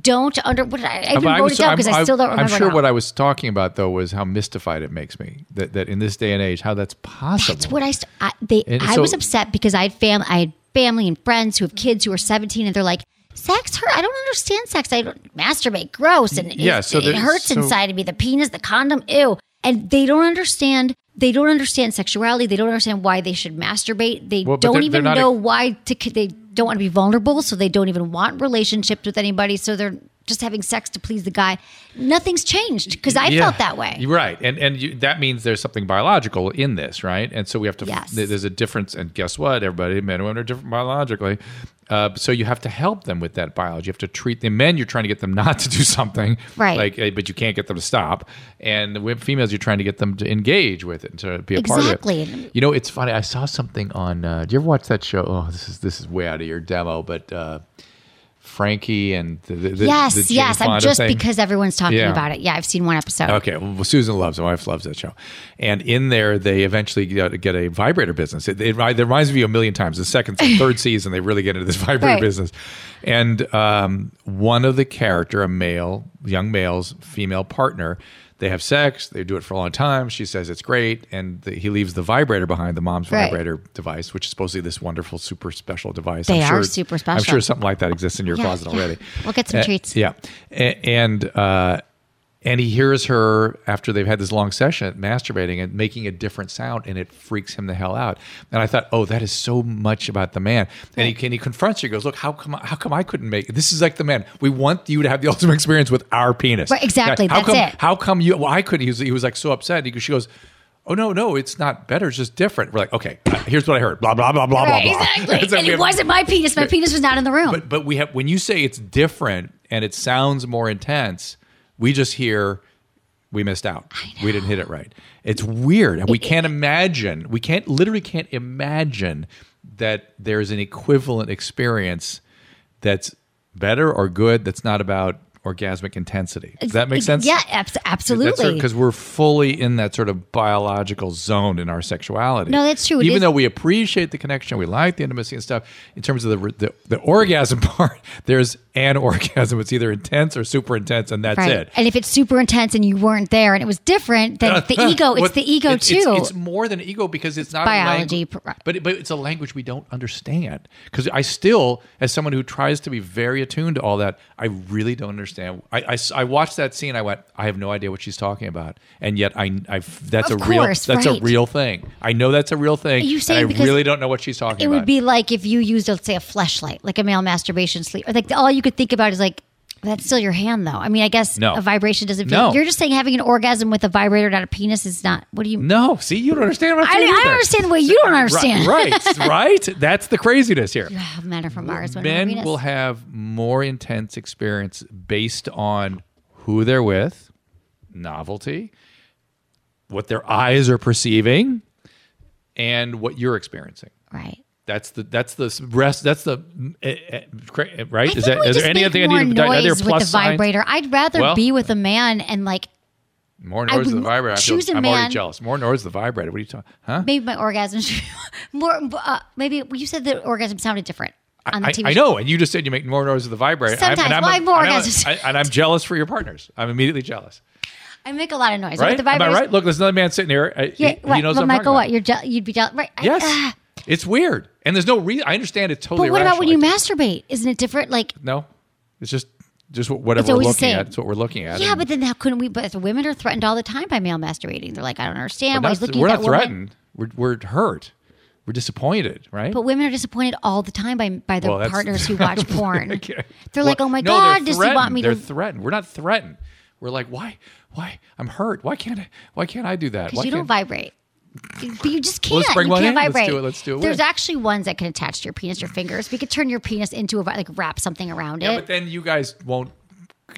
don't under. What did I, I even But wrote it down because I still don't remember. I'm sure now. what I was talking about though was how mystified it makes me that, that in this day and age how that's possible. That's what I. St- I they. I so- was upset because I had fam. I had family and friends who have kids who are 17, and they're like, "Sex hurt. I don't understand sex. I don't masturbate. Gross, and Yeah, it, so it hurts so- inside of me. The penis, the condom. Ew." and they don't understand. They don't understand sexuality. They don't understand why they should masturbate. They Well, don't they're- even they're know a- why to. They don't want to be vulnerable, so they don't even want relationships with anybody. So they're just having sex to please the guy. Nothing's changed because I Yeah. felt that way. Right, and and you, that means there's something biological in this, right? And so we have to. Yes. There's a difference, and guess what? Everybody, men and women are different biologically. Uh, so you have to help them with that biology. You have to treat the men. You're trying to get them [laughs] not to do something, Right. Like, uh, but you can't get them to stop. And the females, you're trying to get them to engage with it and to be a part of Exactly. it. You know, it's funny. I saw something on. Uh, do you ever watch that show? Oh, this is this is way out of your demo, but. Uh, Frankie and the, the, yes, the yes. I'm just thing. because everyone's talking Yeah. about it. Yeah, I've seen one episode. Okay, well, Susan loves it. My wife loves that show, and in there they eventually get, get a vibrator business. It, it, it reminds me a million times. The second, third [laughs] season, they really get into this vibrator Right. business, and um, one of the character, a male, young male's female partner. They have sex. They do it for a long time. She says it's great, and the, he leaves the vibrator behind, the mom's Right. vibrator device, which is supposedly this wonderful, super special device. They I'm are sure, super I'm special. sure something like that exists in your Yeah, closet yeah. already. We'll get some Uh, treats. Yeah, A- and uh, and he hears her after they've had this long session masturbating and making a different sound, and it freaks him the hell out. And I thought, oh, that is so much about the man. And he and he confronts her. He goes, look, how come how come I couldn't make it? This is like the man. We want you to have the [laughs] ultimate experience with our penis. Right, exactly, How that's come, it. How come you? Well, I couldn't. He was he was like so upset. He, she goes. Oh no, no, it's not better. It's just different. We're like, okay, uh, here's what I heard. Blah blah blah blah Right, blah blah. exactly. [laughs] And it have- wasn't my penis. My penis was not in the room. but but we have when you say it's different and it sounds more intense, we just hear we missed out. We didn't hit it right. It's weird. And we can't imagine, we can't literally can't imagine that there's an equivalent experience that's better or good that's not about orgasmic intensity. Does that make sense? Yeah, abs- absolutely. Because we're fully in that sort of biological zone in our sexuality. No, that's true. It Even is- though we appreciate the connection, we like the intimacy and stuff. In terms of the the, the orgasm [laughs] part, there's an [laughs] orgasm. It's either intense or super intense, and that's right. it. And if it's super intense and you weren't there and it was different, then the [laughs] ego, it's the ego it's, too. It's, it's more than ego because it's not Biology, language, but but it's a language we don't understand. Because I still, as someone who tries to be very attuned to all that, I really don't understand. I, I, I watched that scene. I went, I have no idea what she's talking about, and yet I, I that's Of a real course, that's right. a real thing. I know that's a real thing. You say and I really don't know what she's talking it about. would be like if you used, let's say, a fleshlight, like a male masturbation sleep. Or like all you could think about is like, that's still your hand, though. I mean, I guess No. a vibration doesn't feel. No. You're just saying having an orgasm with a vibrator, not a penis, is not. What do you? no. See, you don't understand what I'm I, I don't understand the way you don't understand. Right, right, [laughs] right. That's the craziness here. men are from Mars. Men will have more intense experience based on who they're with, novelty, what their eyes are perceiving, and what you're experiencing. right. That's the that's the rest. That's the eh, eh, right. Is think that we is just there any make other more any are there noise plus with the signs? vibrator? I'd rather Well- be with a man and like More noise than the vibrator. I feel, choose a I'm man- already jealous. More noise than the vibrator. What are you talking? Huh? maybe my orgasm [laughs] more. Uh, maybe you said the orgasm sounded different on the I, TV. I know, and you just said you make more noise with the vibrator. I'm- Sometimes. and I'm, Well, I have more and I'm- I- and I'm jealous for your partners. I'm immediately jealous. I make a lot of noise. Right? With the Am I right? Look, there's another man sitting here. Uh, Yeah, he, what, he knows but what I'm Michael, what you're je- you'd be jealous, right? I- Yes, ah. It's weird, and there's no reason. I understand it's totally. but what about when you masturbate? Isn't it different? Like, No, it's just just whatever we're looking at. It's what we're looking at. yeah, and but then how couldn't we? But women are threatened all the time by male masturbating. They're like, I don't understand we're why not, he's looking we're at not that woman. threatened. We're we're hurt. We're disappointed, right? But women are disappointed all the time by by their Well, partners who watch [laughs] porn. Okay. They're like, oh my no, god, does he want me They're to? threatened. We're not threatened. We're like, why? Why? I'm hurt. Why can't I? Why can't I do that? Because you don't can't- vibrate. But you just can't. Let's bring you one can't in. Let's do it. Let's do it. There's actually ones that can attach to your penis, your fingers. We could turn your penis into a like wrap something around Yeah, it. but then you guys won't.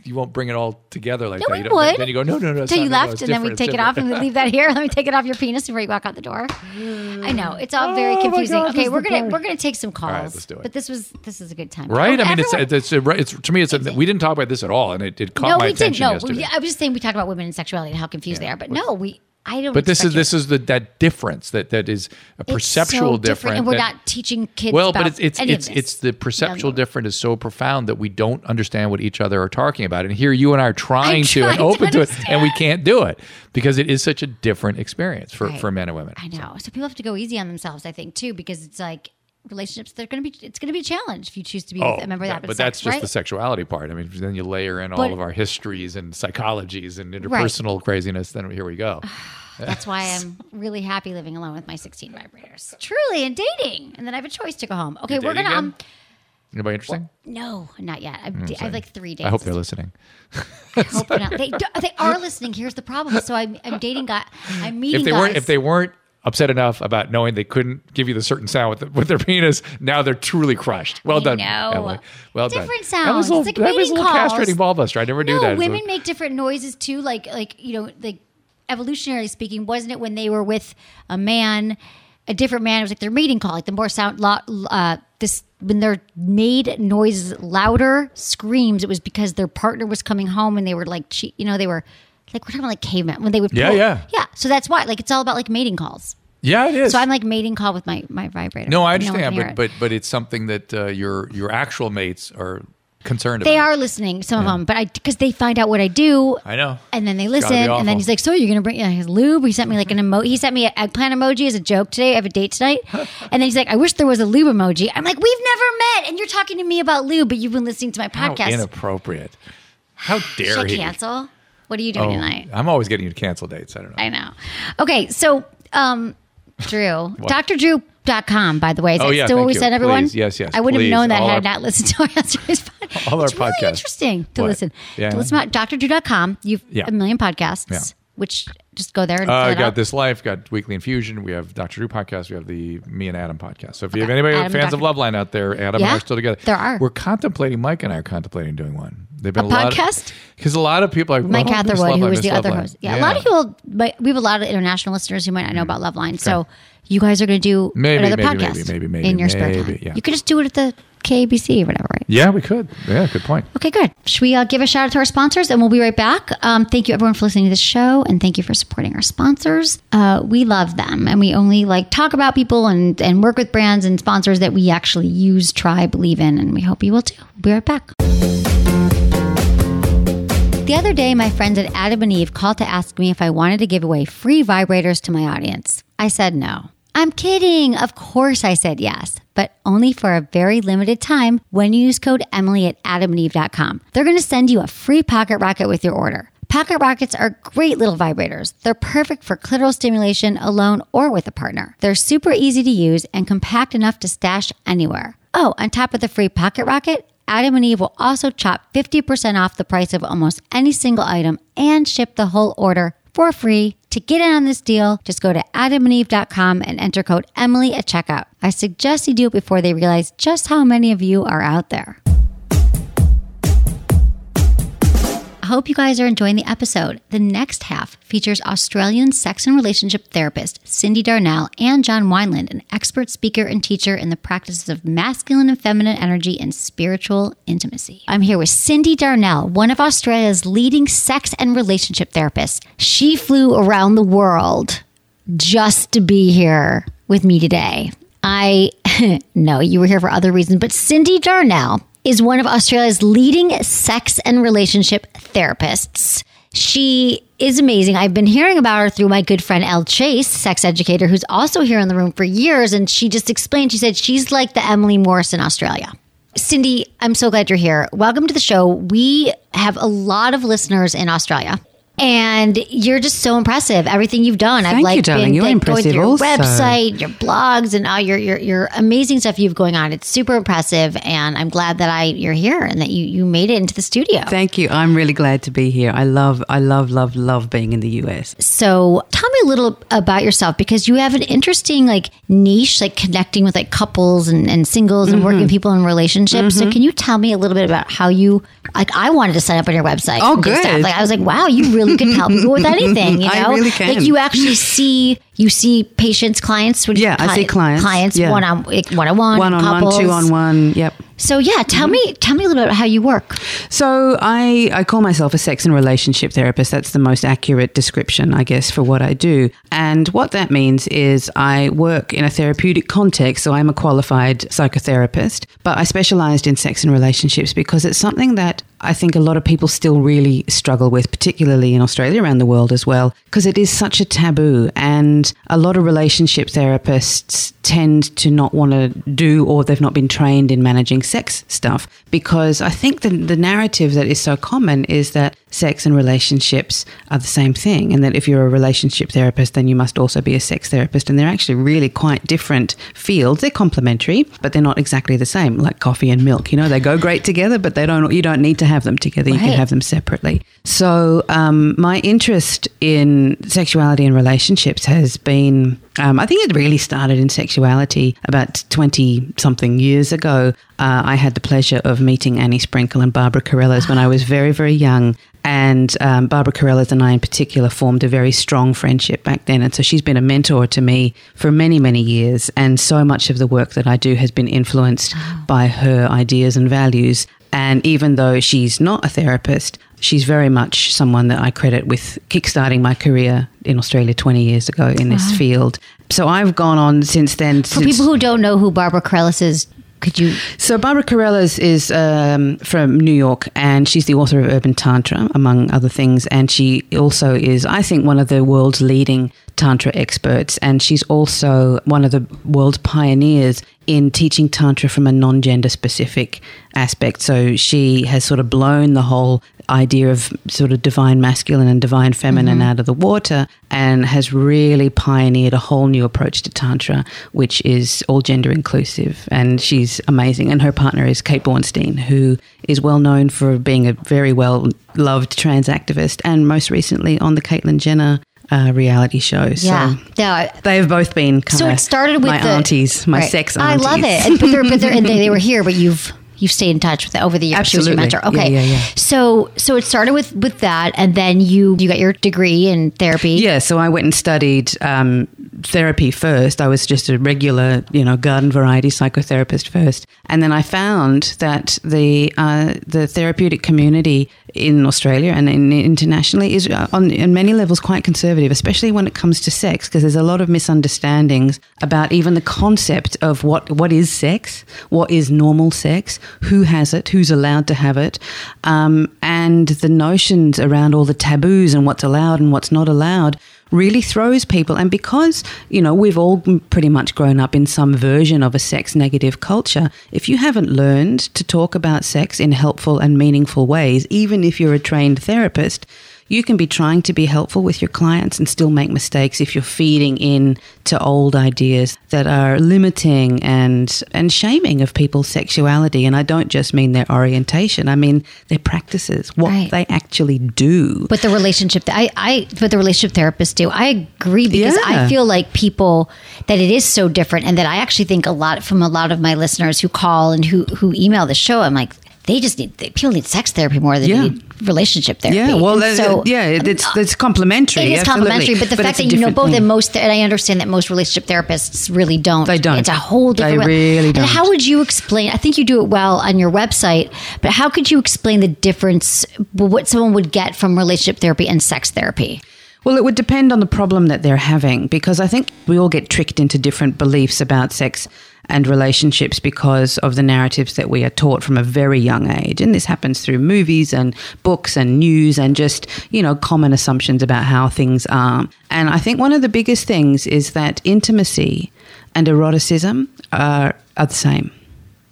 You won't bring it all together like Yeah, that. we You don't- would. Then you go, no, no, no. it's not- you no, no, left, it's and then we different, take it's it off and we different. leave that here. [laughs] Let me take it off your penis before you walk out the door. I know it's all very Oh confusing. God, okay, this we're the gonna part. we're gonna take some calls. right, let's do it. But this was this is a good time, Right? I mean, it's, everyone- it's, it's, it's to me, it's a, we didn't talk about this at all, and it, it caught no, my we didn't. No, yesterday. we, I was just saying we talked about women and sexuality and how confused they are. But no, we I don't. but this is this is the that difference that that is a perceptual so different, and we're that- not teaching kids. well, about but it's it's it's it's the perceptual no. difference is so profound that we don't understand what each other are talking about. And here you and I are trying to [laughs] and trying to open to, it, and we can't do it because it is such a different experience for, Right. for men and women. I know. So people have to go easy on themselves, I think, too, because it's like relationships, they're going to be. It's going to be a challenge if you choose to be with a member of that. Oh, but that's just right? the sexuality part. I mean, then you layer in all of our histories and psychologies and interpersonal craziness. Then here we go. [sighs] That's why I'm [laughs] really happy living alone with my 16 vibrators. Truly, and dating, and then I have a choice to go home. Okay, You're we're gonna. Um, Anybody interesting? no, not yet. I'm, I'm I have like three dates. I hope they're listening. [laughs] Hope not. They, do- they are listening. Here's the problem. So I'm, I'm dating guy. [gasps] I'm meeting If they guys. weren't, if they weren't upset enough about knowing they couldn't give you the certain sound with, the, with their [laughs] penis, now they're truly crushed. Well I done, know. Emily. Well done. Different That was sounds. a little, It's like that was a little calls. castrating ball buster. I never do no, that. women make different noises too. Like like you know like evolutionarily speaking, wasn't it when they were with a man, a different man? It was like their mating call. Like the more sound, lo- uh, this when their made noises louder screams, it was because their partner was coming home and they were like you know they were. Like we're talking about like cavemen when they would Yeah, pull- yeah. yeah so that's why like it's all about like mating calls yeah, it is. so I'm like mating call with my my vibrator no, I No one can understand, but but but it's something that uh, your your actual mates are concerned about. they about. are listening some of them but I because they find out what I do I know. and then they listen, and then he's like, "So you're gonna bring yeah, his lube?" He sent me like an emoji. He sent me an eggplant emoji as a joke today. I have a date tonight, [laughs] and then he's like, "I wish there was a lube emoji." I'm like, "We've never met, and you're talking to me about lube, but you've been listening to my How podcast." inappropriate. How dare Should he? cancel? What are you doing Oh, tonight? I'm always getting you to cancel dates. I don't know. I know. Okay, so um, Drew, [laughs] drdrew.com, by the way. Is Oh, that yeah, still what we you. said, everyone? Please, yes, yes, I wouldn't please. have known that All had I our- not listened to our [laughs] yesterday's podcast. [laughs] All our it's really interesting to What? listen. Yeah. To listen to drdrew.com. You've Yeah. a million podcasts, Yeah. which just go there and Uh, fill got this life, got weekly infusion. We have Dr. Drew podcast. We have the me and Adam podcast. So if you have anybody Adam, fans of Dr. Loveline out there, Adam and I are still together. there are. We're contemplating. Mike and I are contemplating doing one. They've been A a, podcast? because a lot of people are like Mike Catherwood, who was the other Loveline. host. Yeah, a lot of people, but we have a lot of international listeners who might not know about Loveline. So you guys are going to do Mm. Maybe, another maybe, podcast maybe, maybe, maybe, in your spare time. yeah. You could just do it at the KBC or whatever, right? Yeah, we could. Yeah, good point. Okay, good. Should we uh, give a shout out to our sponsors and we'll be right back? Um, thank you everyone for listening to this show and thank you for supporting our sponsors. Uh, we love them and we only like talk about people and, and work with brands and sponsors that we actually use, try, believe in, and we hope you will too. We'll be right back. The other day, my friends at Adam and Eve called to ask me if I wanted to give away free vibrators to my audience. I said no. I'm kidding. Of course, I said yes, but only for a very limited time when you use code Emily at adamandeve.com. They're going to send you a free pocket rocket with your order. Pocket rockets are great little vibrators. They're perfect for clitoral stimulation alone or with a partner. They're super easy to use and compact enough to stash anywhere. Oh, on top of the free pocket rocket, Adam and Eve will also chop 50% off the price of almost any single item and ship the whole order for free. To get in on this deal, just go to adamandeve.com and enter code Emily at checkout. I suggest you do it before they realize just how many of you are out there. I hope you guys are enjoying the episode. The next half features Australian sex and relationship therapist Cyndi Darnell and John Wineland, an expert speaker and teacher in the practices of masculine and feminine energy and spiritual intimacy. I'm here with Cyndi Darnell, one of Australia's leading sex and relationship therapists. She flew around the world just to be here with me today. I [laughs] know you were here for other reasons, but Cyndi Darnell is one of Australia's leading sex and relationship therapists. She is amazing. I've been hearing about her through my good friend Elle Chase, sex educator, who's also here in the room for years. And she just explained, she said she's like the Emily Morse in Australia. Cindy, I'm so glad you're here. Welcome to the show. We have a lot of listeners in Australia. And you're just so impressive. Everything you've done. I've Thank like you, darling. been You're like, going through your also. website, your blogs, and all your, your your amazing stuff you've going on. It's super impressive, and I'm glad that I you're here and that you you made it into the studio. Thank you. I'm really glad to be here. I love, I love, love, love being in the US. So tell me a little about yourself because you have an interesting like niche, like connecting with like couples and, and singles and Mm-hmm. working with people in relationships. So can you tell me a little bit about how you like I wanted to sign up on your website. Oh, and stuff. good. Like I was like, wow, you really can help people with [laughs] anything. You I know, really can. Like you actually see you see patients, clients. What do you- Yeah, I see clients, Clients yeah. one on one on one, One on one, two on one. Yep. So yeah, tell Mm-hmm. me tell me a little bit about how you work. So I, I call myself a sex and relationship therapist. That's the most accurate description, I guess, for what I do. And what that means is I work in a therapeutic context. So I'm a qualified psychotherapist, but I specialized in sex and relationships because it's something that I think a lot of people still really struggle with, particularly in Australia, around the world as well, because it is such a taboo. And a lot of relationship therapists tend to not want to do or they've not been trained in managing sex stuff because I think the, the narrative that is so common is that sex and relationships are the same thing and that if you're a relationship therapist then you must also be a sex therapist and they're actually really quite different fields they're complementary but they're not exactly the same like coffee and milk you know they go great together but they don't you don't need to have them together you can have them separately so um, my interest in sexuality and relationships has been um, I think it really started in sexuality about 20 something years ago. Uh, I had the pleasure of meeting Annie Sprinkle and Barbara Carellas when I was very, very young. And um, Barbara Carellas and I, in particular, formed a very strong friendship back then. And so she's been a mentor to me for many, many years. And so much of the work that I do has been influenced by her ideas and values. And even though she's not a therapist, she's very much someone that I credit with kickstarting my career in Australia 20 years ago in this field. So I've gone on since then. For people who don't know who Barbara Carellas is, could you? So Barbara Carellas is um, from New York, and she's the author of Urban Tantra, among other things. And she also is, I think, one of the world's leading tantra experts, and she's also one of the world's pioneers in teaching tantra from a non-gender specific aspect. So she has sort of blown the whole idea of sort of divine masculine and divine feminine Mhm. out of the water and has really pioneered a whole new approach to tantra which is all gender inclusive and she's amazing and her partner is Kate Bornstein who is well known for being a very well loved trans activist and most recently on the Caitlyn Jenner uh, reality show Yeah. so Yeah. they've both been kind So of it started with my the aunties my Right. sex I love it. And, but they're, but they're, and they, they were [laughs] here, but you've you've stayed in touch with it over the years. She was your Absolutely. mentor. Okay. Yeah, yeah, yeah. So so it started with with that, and then you you got your degree in therapy. Yeah, so I went and studied um, therapy first. I was just a regular, you know, garden variety psychotherapist first, and then I found that the uh, the therapeutic community in Australia and in, internationally is uh, on, on many levels quite conservative, especially when it comes to sex, because there's a lot of misunderstandings about even the concept of what what is sex, what is normal sex, who has it, who's allowed to have it, um, and the notions around all the taboos and what's allowed and what's not allowed really throws people. And because, you know, we've all pretty much grown up in some version of a sex negative culture, if you haven't learned to talk about sex in helpful and meaningful ways, even if you're a trained therapist, you can be trying to be helpful with your clients and still make mistakes if you're feeding in to old ideas that are limiting and and shaming of people's sexuality and I don't just mean their orientation I mean their practices what Right. they actually do But the relationship, I, I, what the relationship therapists do, I agree because Yeah. I feel like people that it is so different, and that I actually think a lot from a lot of my listeners who call and who who email the show. I'm like, they just need they, people need sex therapy more than Yeah. they need relationship therapy. yeah well that- so yeah it's it's complementary It is absolutely. complimentary, but the fact that you know both thing. and most, and I understand that most relationship therapists really don't. They don't. It's a whole different. way. really And don't. how would you explain? I think you do it well on your website, but how could you explain the difference? What someone would get from relationship therapy and sex therapy? Well, it would depend on the problem that they're having because I think we all get tricked into different beliefs about sex and relationships because of the narratives that we are taught from a very young age. And this happens through movies and books and news and just, you know, common assumptions about how things are. And I think one of the biggest things is that intimacy and eroticism are, are the same.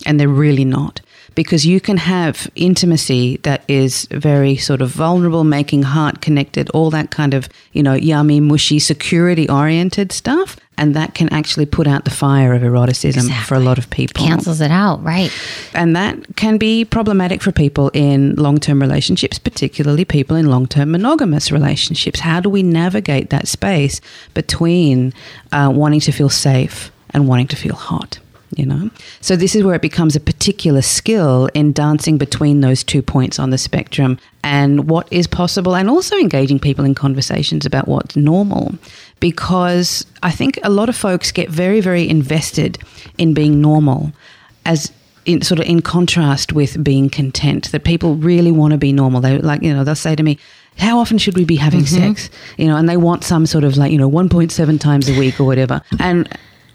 And they're really not. Because you can have intimacy that is very sort of vulnerable, making heart connected, all that kind of, you know, yummy, mushy, security oriented stuff. And that can actually put out the fire of eroticism for a lot of people. Cancels it out, right? And that can be problematic for people in long term relationships, particularly people in long term monogamous relationships. How do we navigate that space between uh, wanting to feel safe and wanting to feel hot? You know, so this is where it becomes a particular skill in dancing between those two points on the spectrum and what is possible, and also engaging people in conversations about what's normal. Because I think a lot of folks get very, very invested in being normal as in sort of in contrast with being content that people really want to be normal they like you know they'll say to me how often should we be having Mhm. sex you know and they want some sort of like you know 1.7 times a week or whatever and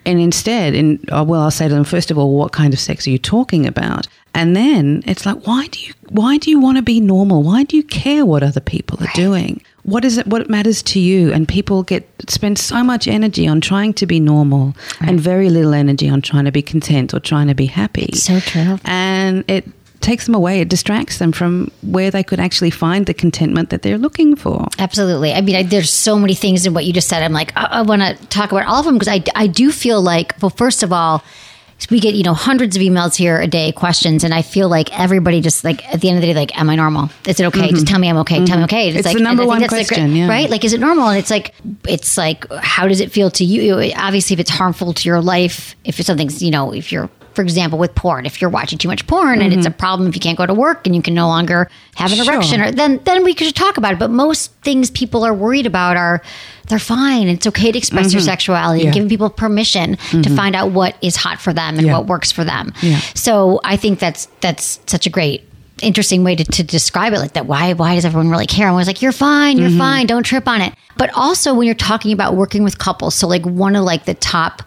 And instead, in oh, well, I'll say to them first of all, what kind of sex are you talking about? And then it's like, why do you why do you want to be normal? Why do you care what other people are doing? What is it? What matters to you? And people get spend so much energy on trying to be normal, and very little energy on trying to be content or trying to be happy. so true. And it takes them away. It distracts them from where they could actually find the contentment that they're looking for. Absolutely. I mean, I, there's so many things in what you just said. I'm like, I, I want to talk about all of them because I, I do feel like, well, first of all, we get you know hundreds of emails here a day, questions, and I feel like everybody just like at the end of the day, like, am I normal? Is it okay? Just tell me I'm okay. Tell me okay. And Mm-hmm. It's like the number and I think one question, yeah. right? Like, is it normal? And it's like, it's like, how does it feel to you? Obviously, if it's harmful to your life, if it's something's you know, if you're for example, with porn, if you're watching too much porn and it's a problem if you can't go to work and you can no longer have an Mm-hmm. Sure. erection, or then then we could talk about it. But most things people are worried about are they're fine. It's okay to express your sexuality and Mm-hmm. Giving people permission to find out what is hot for them and Yeah. what works for them. Yeah. So I think that's that's such a great interesting way to, to describe it like that why why does everyone really care and I was like you're fine you're fine don't trip on it but also when you're talking about working with couples so like one of like the top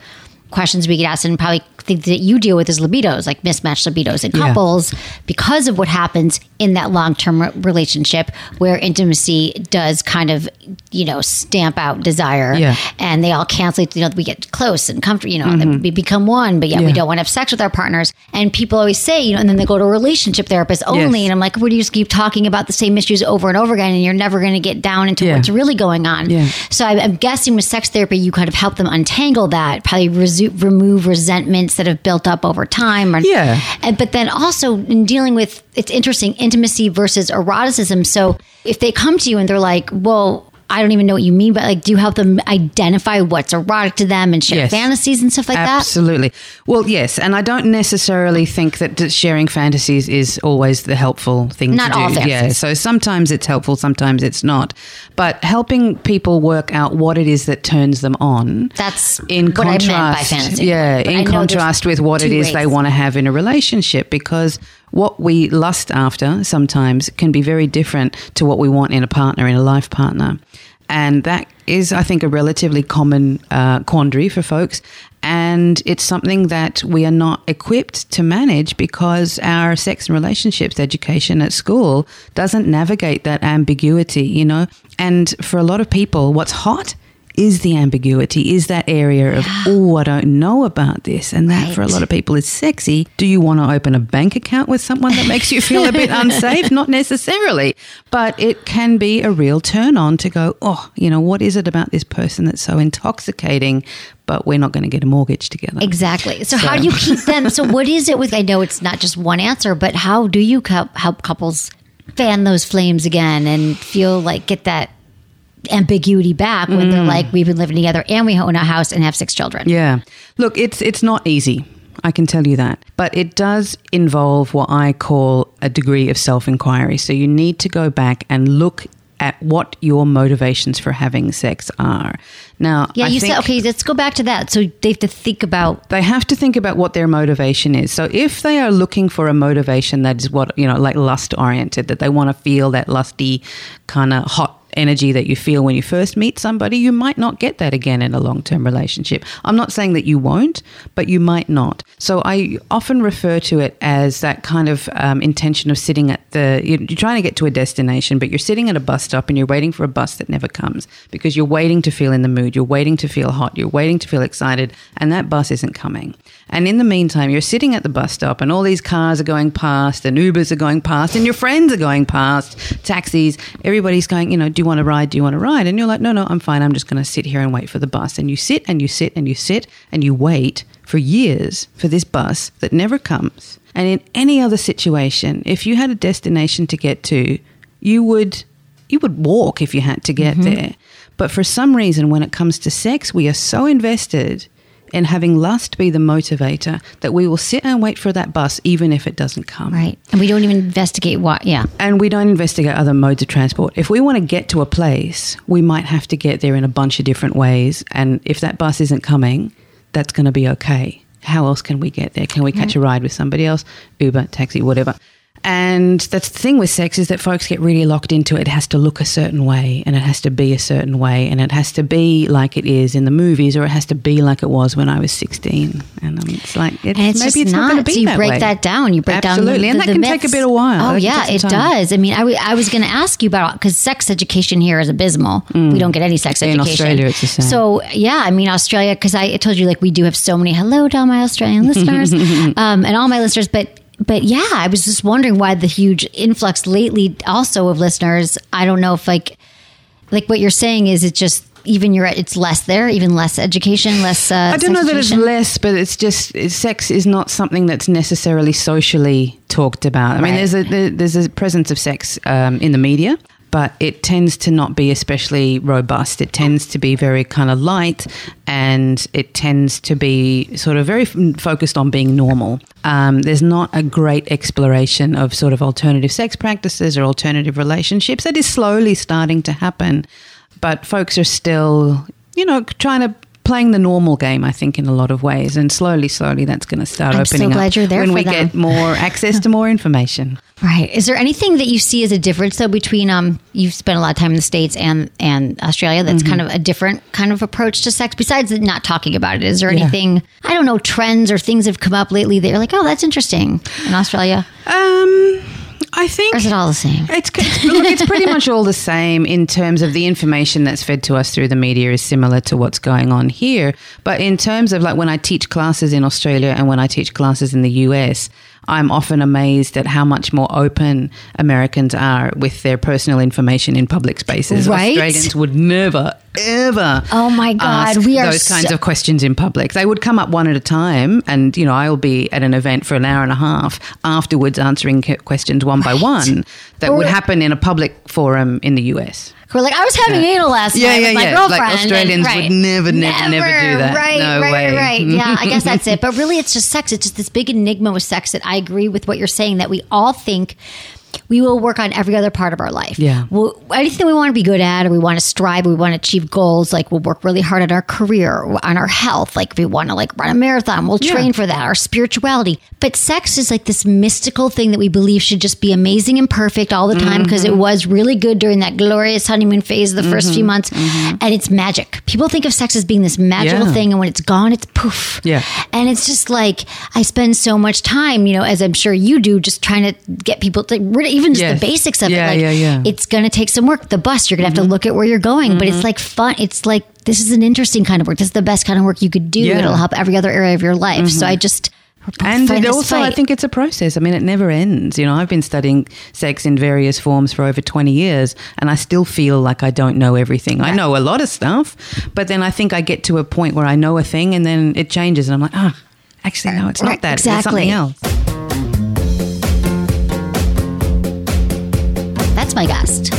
questions we get asked and probably think that you deal with is libidos like mismatched libidos in Yeah. couples because of what happens in that long-term re- relationship where intimacy does kind of you know stamp out desire Yeah. and they all cancel you know we get close and comfortable you know that we become one but yet we Mm-hmm. Don't want to have sex with our partners and people always say you know and then they go to a relationship therapist only Yes. and i'm like what do you just keep talking about the same issues over and over again and you're never going to get down into Yeah. what's really going on Yeah. so I'm, I'm guessing with sex therapy you kind of help them untangle that probably resu- remove resentments that have built up over time or, Yeah. and but then also in dealing with it's interesting intimacy versus eroticism so if they come to you and they're like well I don't even know what you mean, but like, do you help them identify what's erotic to them and share Yes. fantasies and stuff like that? Absolutely. Well, yes, and I don't necessarily think that sharing fantasies is always the helpful thing Not to do. all Yeah, fantasies. so sometimes it's helpful, sometimes it's not. But helping people work out what it is that turns them on. That's in what I meant contrast, by fantasy. yeah, But in contrast with what it is is they want to have in a relationship, because what we lust after sometimes can be very different to what we want in a partner, in a life partner. And that is, I think, a relatively common uh, quandary for folks. And it's something that we are not equipped to manage because our sex and relationships education at school doesn't navigate that ambiguity, you know? And for a lot of people, what's hot is the ambiguity, is that area of, oh, I don't know about this. And that for a lot of people is sexy. Do you want to open a bank account with someone that makes you feel a bit [laughs] unsafe? Not necessarily. But it can be a real turn on to go, oh, you know, what is it about this person that's so intoxicating, but we're not going to get a mortgage together? Exactly. So, how do you [laughs] keep them? So, what is it with? I know it's not just one answer, but how do you help, help couples fan those flames again and feel like get that ambiguity back when Mm. they're like, we've been living together and we own a house and have six children? Yeah. Look, it's it's not easy. I can tell you that. But it does involve what I call a degree of self-inquiry. So you need to go back and look at what your motivations for having sex are. Now, Yeah, I you said okay. Let's go back to that. So they have to think about they have to think about what their motivation is. So if they are looking for a motivation that is what, you know, like lust oriented, that they want to feel that lusty kind of hot energy that you feel when you first meet somebody, you might not get that again in a long term relationship. I'm not saying that you won't, but you might not. So I often refer to it as that kind of um, intention of sitting at the, you're, you're trying to get to a destination, but you're sitting at a bus stop and you're waiting for a bus that never comes because you're waiting to feel in the mood, you're waiting to feel hot, you're waiting to feel excited, and that bus isn't coming. And in the meantime, you're sitting at the bus stop and all these cars are going past and Ubers are going past and your friends are going past, taxis, everybody's going, you know, do you want to ride? Do you want to ride? And you're like, no, no, I'm fine. I'm just going to sit here and wait for the bus. And you sit and you sit and you sit and you wait for years for this bus that never comes. And in any other situation, if you had a destination to get to, you would you would walk if you had to get mm-hmm. there. But for some reason when it comes to sex, we are so invested in having lust be the motivator that we will sit and wait for that bus even if it doesn't come. right, and we don't even investigate what. Yeah, And we don't investigate other modes of transport. If we want to get to a place, we might have to get there in a bunch of different ways. And if that bus isn't coming, that's going to be okay. How else can we get there? Can we mm-hmm. catch a ride with somebody else? Uber, taxi, whatever. And that's the thing with sex is that folks get really locked into it. It has to look a certain way and it has to be a certain way and it has to be like it is in the movies or it has to be like it was when I was 16. And um, it's like, it's, maybe it's not, going to be so you that break way. that down. You break Absolutely. down the, and the, that can take a bit of while. Oh That yeah, it time. does. I mean, I, w- I was going to ask you about because sex education here is abysmal. We don't get any sex In education. Australia, it's the same. So yeah, I mean Australia because I told you like we do have so many. Hello to all my Australian [laughs] listeners [laughs] um, and all my listeners, but. But yeah, I was just wondering why the huge influx lately, also of listeners. I don't know if like, like what you're saying is it just even you're it's less there, even less education, less. Uh, I don't know that it's less, but it's just it's, sex is not something that's necessarily socially talked about. I mean, there's a there's a presence of sex um, in the media, but it tends to not be especially robust. It tends to be very kind of light, and it tends to be sort of very f- focused on being normal. Um, there's not a great exploration of sort of alternative sex practices or alternative relationships. That is slowly starting to happen, but folks are still, you know, trying to playing the normal game, I think, in a lot of ways. And slowly, slowly, that's going to start I'm so opening glad up you're there when we them. get more access to more information. [laughs] Right. Is there anything that you see as a difference though between um you've spent a lot of time in the States and and Australia that's kind of a different kind of approach to sex besides not talking about it? Is there Yeah. anything I don't know, trends or things have come up lately that you're like, oh that's interesting in Australia? Um, I think Or is it all the same? It's, it's look, it's pretty much all the same in terms of the information that's fed to us through the media is similar to what's going on here. But in terms of like when I teach classes in Australia and when I teach classes in the US, I'm often amazed at how much more open Americans are with their personal information in public spaces. Right? Australians would never, ever. Oh my God, ask we are those kinds of questions in public. They would come up one at a time, and you know, I'll be at an event for an hour and a half afterwards, answering questions one by one that would happen in a public forum in the US. We're like, I was having anal last Yeah, night yeah, with my yeah. girlfriend. Like Australians and- would never, never, never do that. Right, No right, way. right, right. Yeah, I guess that's it. [laughs] But really, it's just sex. It's just this big enigma with sex that I agree with what you're saying that we all think we will work on every other part of our life. Yeah. Well, anything we want to be good at or we want to strive, we want to achieve goals, like we'll work really hard at our career, on our health. Like if we want to like run a marathon, we'll Yeah. train for that, our spirituality. But sex is like this mystical thing that we believe should just be amazing and perfect all the time because Mm-hmm. it was really good during that glorious honeymoon phase of the first few months. And it's magic. People think of sex as being this magical Yeah. thing. And when it's gone, it's poof. Yeah. And it's just like, I spend so much time, you know, as I'm sure you do, just trying to get people to really, even just Yes. the basics of Yeah, it. Like, yeah, yeah. it's going to take some work. The bus, you're going to have to mm-hmm. look at where you're going, but it's mm-hmm. like fun. It's like, this is an interesting kind of work. This is the best kind of work you could do. Yeah. It'll help every other area of your life. So I mm-hmm. just, And fighting it this also, I think it's a process. I mean, it never ends. You know, I've been studying sex in various forms for over 20 years, and I still feel like I don't know everything. I know a lot of stuff, but then I think I get to a point where I know a thing, and then it changes, and I'm like, ah, actually, no, it's not Right, that. It's exactly. something else. That's my guest,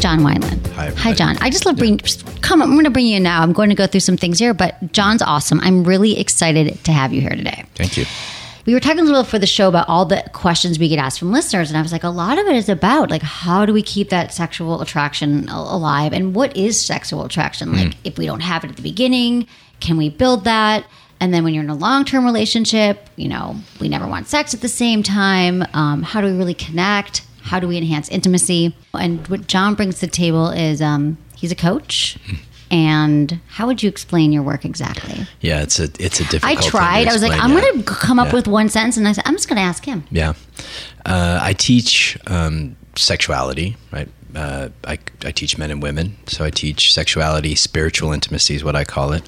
John Wineland. Hi. Hi, John. I just love bringing. just Come, I'm going to bring you in now. I'm going to go through some things here, but John's awesome. I'm really excited to have you here today. Thank you. We were talking a little for the show about all the questions we get asked from listeners, and I was like, a lot of it is about like how do we keep that sexual attraction alive, and what is sexual attraction? Like, if we don't have it at the beginning, can we build that? And then when you're in a long term relationship, you know, we never want sex at the same time. Um, how do we really connect? How do we enhance intimacy? And what John brings to the table is um, he's a coach. And how would you explain your work exactly? Yeah, it's a it's a difficult. I tried. I was like, I'm yeah. going to come up Yeah. with one sentence, and I said, I'm just going to ask him. Yeah, uh, I teach um, sexuality. Right, uh, I I teach men and women. So I teach sexuality, spiritual intimacy is what I call it,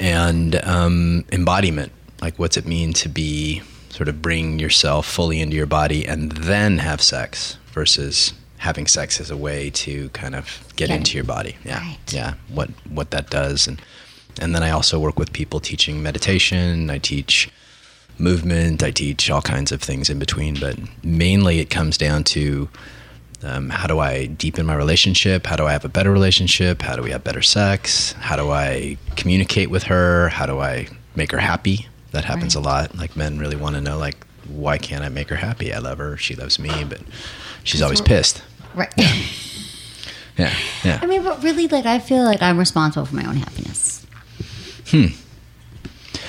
and um, embodiment. Like, what's it mean to be sort of bring yourself fully into your body and then have sex versus having sex as a way to kind of get Get into it. your body. Yeah, Right. yeah. What what that does and. And then I also work with people teaching meditation. I teach movement. I teach all kinds of things in between, but mainly it comes down to um, how do I deepen my relationship? How do I have a better relationship? How do we have better sex? How do I communicate with her? How do I make her happy? That happens a lot. Like men really want to know, like, why can't I make her happy? I love her. She loves me, but she's always pissed. Right. [laughs] Yeah, yeah. I mean, but really, like, I feel like I'm responsible for my own happiness. Hmm.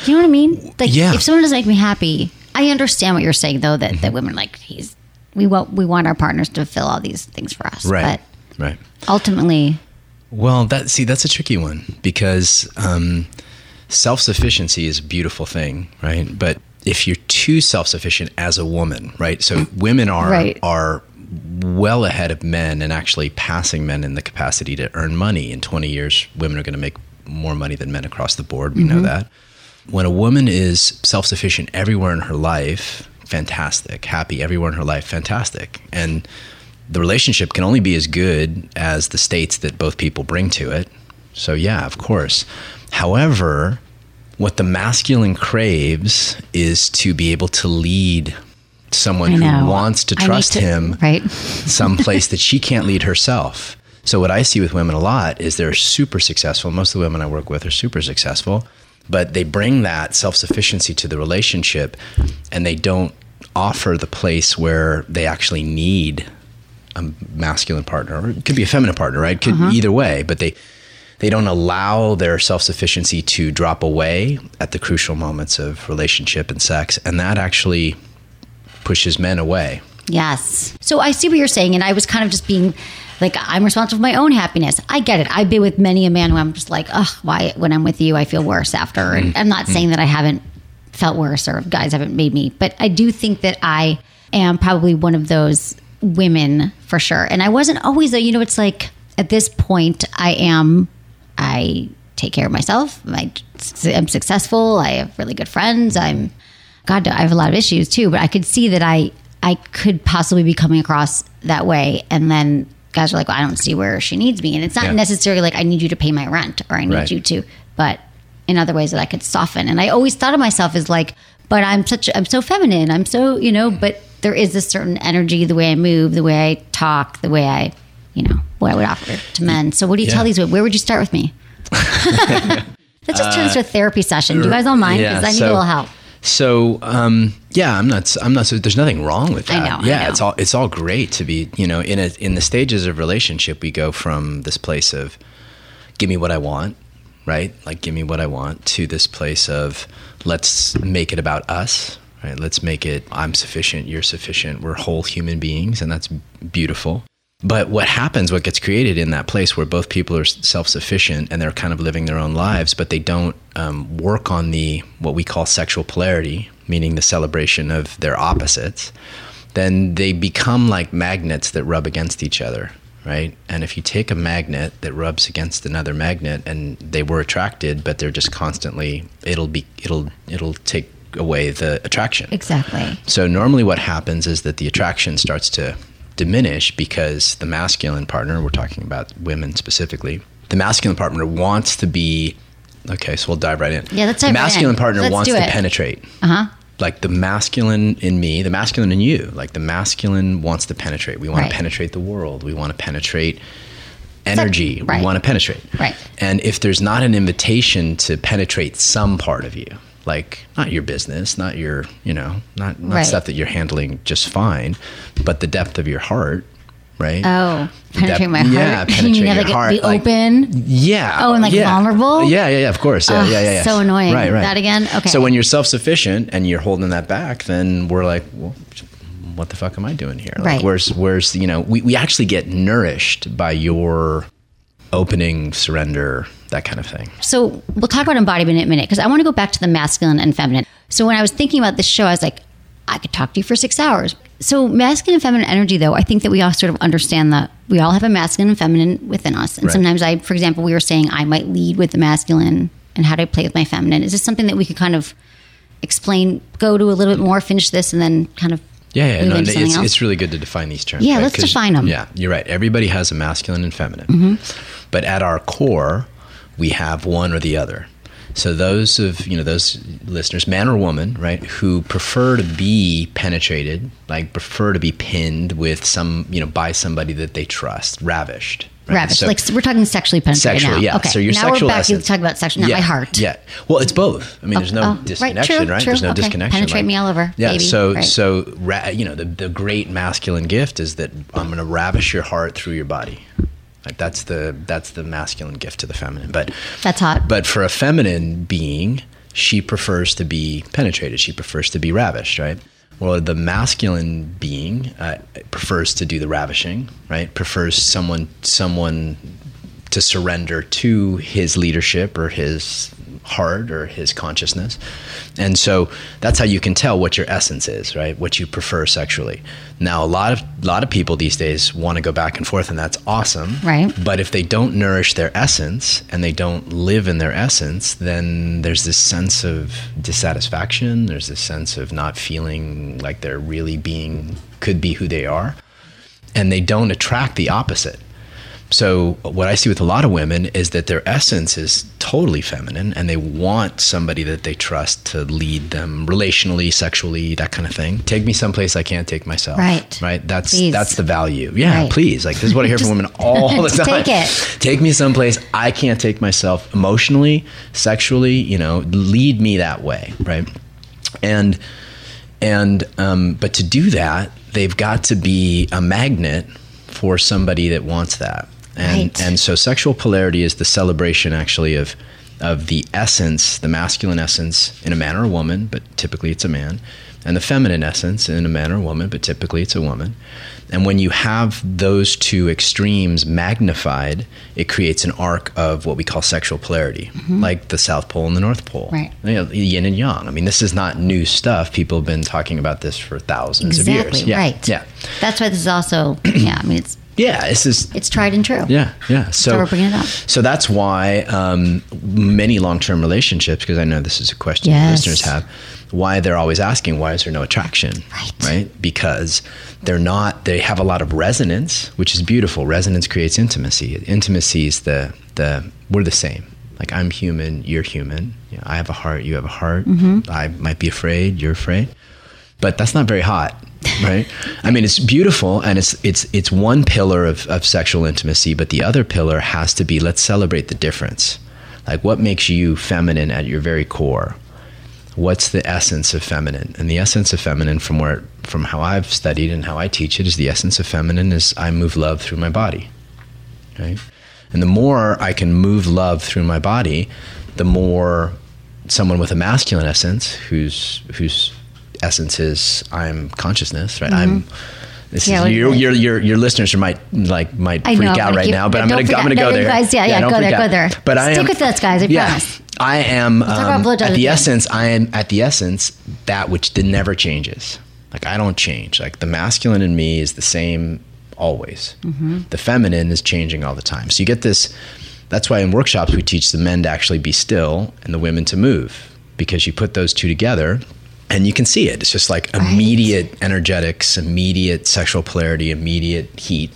You know what I mean? Like, Yeah. if someone doesn't make me happy, I understand what you're saying, though, that, that women like, he's we want we want our partners to fill all these things for us. Right. But right. ultimately, Well, that see, that's a tricky one because um, self sufficiency is a beautiful thing, right? But if you're too self sufficient as a woman, right? So women are Right. are well ahead of men and actually passing men in the capacity to earn money. In 20 years, women are going to make more money than men across the board. We know mm-hmm. that. When a woman is self sufficient everywhere in her life, fantastic. Happy everywhere in her life, fantastic. And the relationship can only be as good as the states that both people bring to it. So, yeah, of course. However, what the masculine craves is to be able to lead someone who wants to trust to- him right? [laughs] someplace that she can't lead herself. So what I see with women a lot is they're super successful. Most of the women I work with are super successful, but they bring that self-sufficiency to the relationship and they don't offer the place where they actually need a masculine partner or it could be a feminine partner, right? Could either way, but they they don't allow their self-sufficiency to drop away at the crucial moments of relationship and sex and that actually pushes men away. Yes. So I see what you're saying, and I was kind of just being like, I'm responsible for my own happiness. I get it. I've been with many a man who I'm just like, ugh, why? When I'm with you, I feel worse after. And Mm-hmm. I'm not saying that I haven't felt worse or guys haven't made me, but I do think that I am probably one of those women for sure. And I wasn't always, though. You know, it's like at this point, I am. I take care of myself. I, I'm successful. I have really good friends. I'm God, I have a lot of issues too, but I could see that I I could possibly be coming across that way, and then guys are like, well, I don't see where she needs me, and it's not Yeah. necessarily like I need you to pay my rent or I need Right. you to, but in other ways that I could soften. And I always thought of myself as like, but I'm such I'm so feminine, I'm so you know, but there is a certain energy, the way I move, the way I talk, the way I, you know, what I would offer to men. So what do you tell Yeah. these? Where would you start with me? [laughs] Let's just turn this to a therapy session. Do you guys all mind? Because I need a little help. So um, yeah, I'm not. I'm not. So there's nothing wrong with I that. know, I Yeah, know. it's all. It's all great to be. You know, in a in the stages of relationship, we go from this place of, give me what I want, right? Like give me what I want, to this place of, let's make it about us, right? Let's make it. I'm sufficient. You're sufficient. We're whole human beings, and that's beautiful. But what happens, what gets created in that place where both people are self sufficient and they're kind of living their own lives, but they don't um, work on the what we call sexual polarity, meaning the celebration of their opposites, then they become like magnets that rub against each other, right? And if you take a magnet that rubs against another magnet and they were attracted, but they're just constantly, it'll be, it'll, it'll take away the attraction. Exactly. So normally what happens is that the attraction starts to diminish because the masculine partner, we're talking about women specifically, the masculine partner wants to be okay, so we'll dive right in. Yeah, let's the dive right masculine partner Let's wants to penetrate. Uh huh. Like the masculine in me, the masculine in you, like the masculine wants to penetrate. We want Right. to penetrate the world. We want to penetrate energy. right. We want to penetrate. Right. And if there's not an invitation to penetrate some part of you, like not your business, not your, you know, not, not Right. stuff that you're handling just fine, but the depth of your heart, right? Oh, penetrating my heart. Yeah, [laughs] you penetrate mean your like heart. be like- open? yeah. Oh, and, like, yeah. vulnerable? Yeah, yeah, yeah. Of course. Yeah, Ugh, yeah, yeah, yeah. so annoying. Right, right. That again? Okay. So when you're self-sufficient and you're holding that back, then we're like, well, what the fuck am I doing here? Like, Right. where's, where's, you know, we, we actually get nourished by your opening, surrender, that kind of thing. So we'll talk about embodiment in a minute because I want to go back to the masculine and feminine. So when I was thinking about this show, I was like, I could talk to you for six hours. So masculine and feminine energy, though, I think that we all sort of understand that we all have a masculine and feminine within us. And Right. sometimes I, for example, we were saying I might lead with the masculine and how do I play with my feminine? Is this something that we could kind of explain, go to a little bit more, finish this, and then kind of Yeah, yeah, no, it's, it's really good to define these terms. Yeah, right? let's define them. Yeah, you're right. Everybody has a masculine and feminine, Mm-hmm. but at our core, we have one or the other. So those of you know those listeners, man or woman, right, who prefer to be penetrated, like prefer to be pinned with some, you know, by somebody that they trust, ravished. Right? ravished. So- like we're talking sexually penetrated Sexually, now. yeah. Okay. So your now sexual we're back essence- to talk about sexual, not yeah, my heart. Yeah. Well, it's both. I mean, there's no oh, right, disconnection, true, right? true, There's no okay. disconnection. Penetrate me all over, Yeah. baby. So, Right. so ra- you know, the the great masculine gift is that I'm going to ravish your heart through your body. Like that's the that's the masculine gift to the feminine. But That's hot. but for a feminine being, she prefers to be penetrated. She prefers to be ravished, right? Well, the masculine being uh, prefers to do the ravishing, right? Prefers someone someone to surrender to his leadership or his heart or his consciousness. And so that's how you can tell what your essence is, right? What you prefer sexually. Now, a lot of a lot of people these days want to go back and forth and that's awesome. Right. But if they don't nourish their essence and they don't live in their essence, then there's this sense of dissatisfaction, there's this sense of not feeling like they're really being could be who they are. And they don't attract the opposite. So what I see with a lot of women is that their essence is totally feminine and they want somebody that they trust to lead them relationally, sexually, that kind of thing. Take me someplace I can't take myself. Right. Right. That's Please. that's the value. Yeah, Right. please. Like this is what I hear from women all [laughs] the time. take it. Take me someplace I can't take myself emotionally, sexually, you know, lead me that way, right? And and um, but to do that, they've got to be a magnet for somebody that wants that. And Right. and so sexual polarity is the celebration actually of of the essence, the masculine essence in a man or a woman, but typically it's a man, and the feminine essence in a man or a woman, but typically it's a woman. And when you have those two extremes magnified, it creates an arc of what we call sexual polarity, mm-hmm. like the South Pole and the North Pole. Right. You know, yin and yang. I mean, this is not new stuff. People have been talking about this for thousands of Exactly. years. Yeah. Right. Yeah. That's why this is also, [clears throat] yeah, I mean, it's Yeah. This is it's tried and true. yeah, yeah. So, So we're bringing it up. So that's why um, many long-term relationships, because I know this is a question Yes. listeners have, why they're always asking, why is there no attraction? Right. Right. Because they're not. They have a lot of resonance, which is beautiful. Resonance creates intimacy. Intimacy is the the we're the same. Like I'm human, you're human. You know, I have a heart, you have a heart. Mm-hmm. I might be afraid, you're afraid but that's not very hot right? I mean it's beautiful and it's it's it's one pillar of, of sexual intimacy but the other pillar has to be let's celebrate the difference. Like what makes you feminine at your very core? What's the essence of feminine? And the essence of feminine from where from how i've studied and how i teach it is the essence of feminine is i move love through my body right? And the more i can move love through my body the more someone with a masculine essence who's whose essence is i'm consciousness right i'm this Mm-hmm. Yeah, is your, your your your listeners are might like might I freak know, out right you- now, but I'm gonna I'm gonna go no, there. guys, yeah, yeah, don't go there, freak go there. But I Stick am with us, guys, I yeah, promise. I am about um, at the end. essence. I am at the essence that which never changes. Like I don't change. Like the masculine in me is the same always. Mm-hmm. The feminine is changing all the time. So you get this. That's why in workshops we teach the men to actually be still and the women to move because you put those two together and you can see it. It's just like immediate energetics, immediate sexual polarity, immediate heat.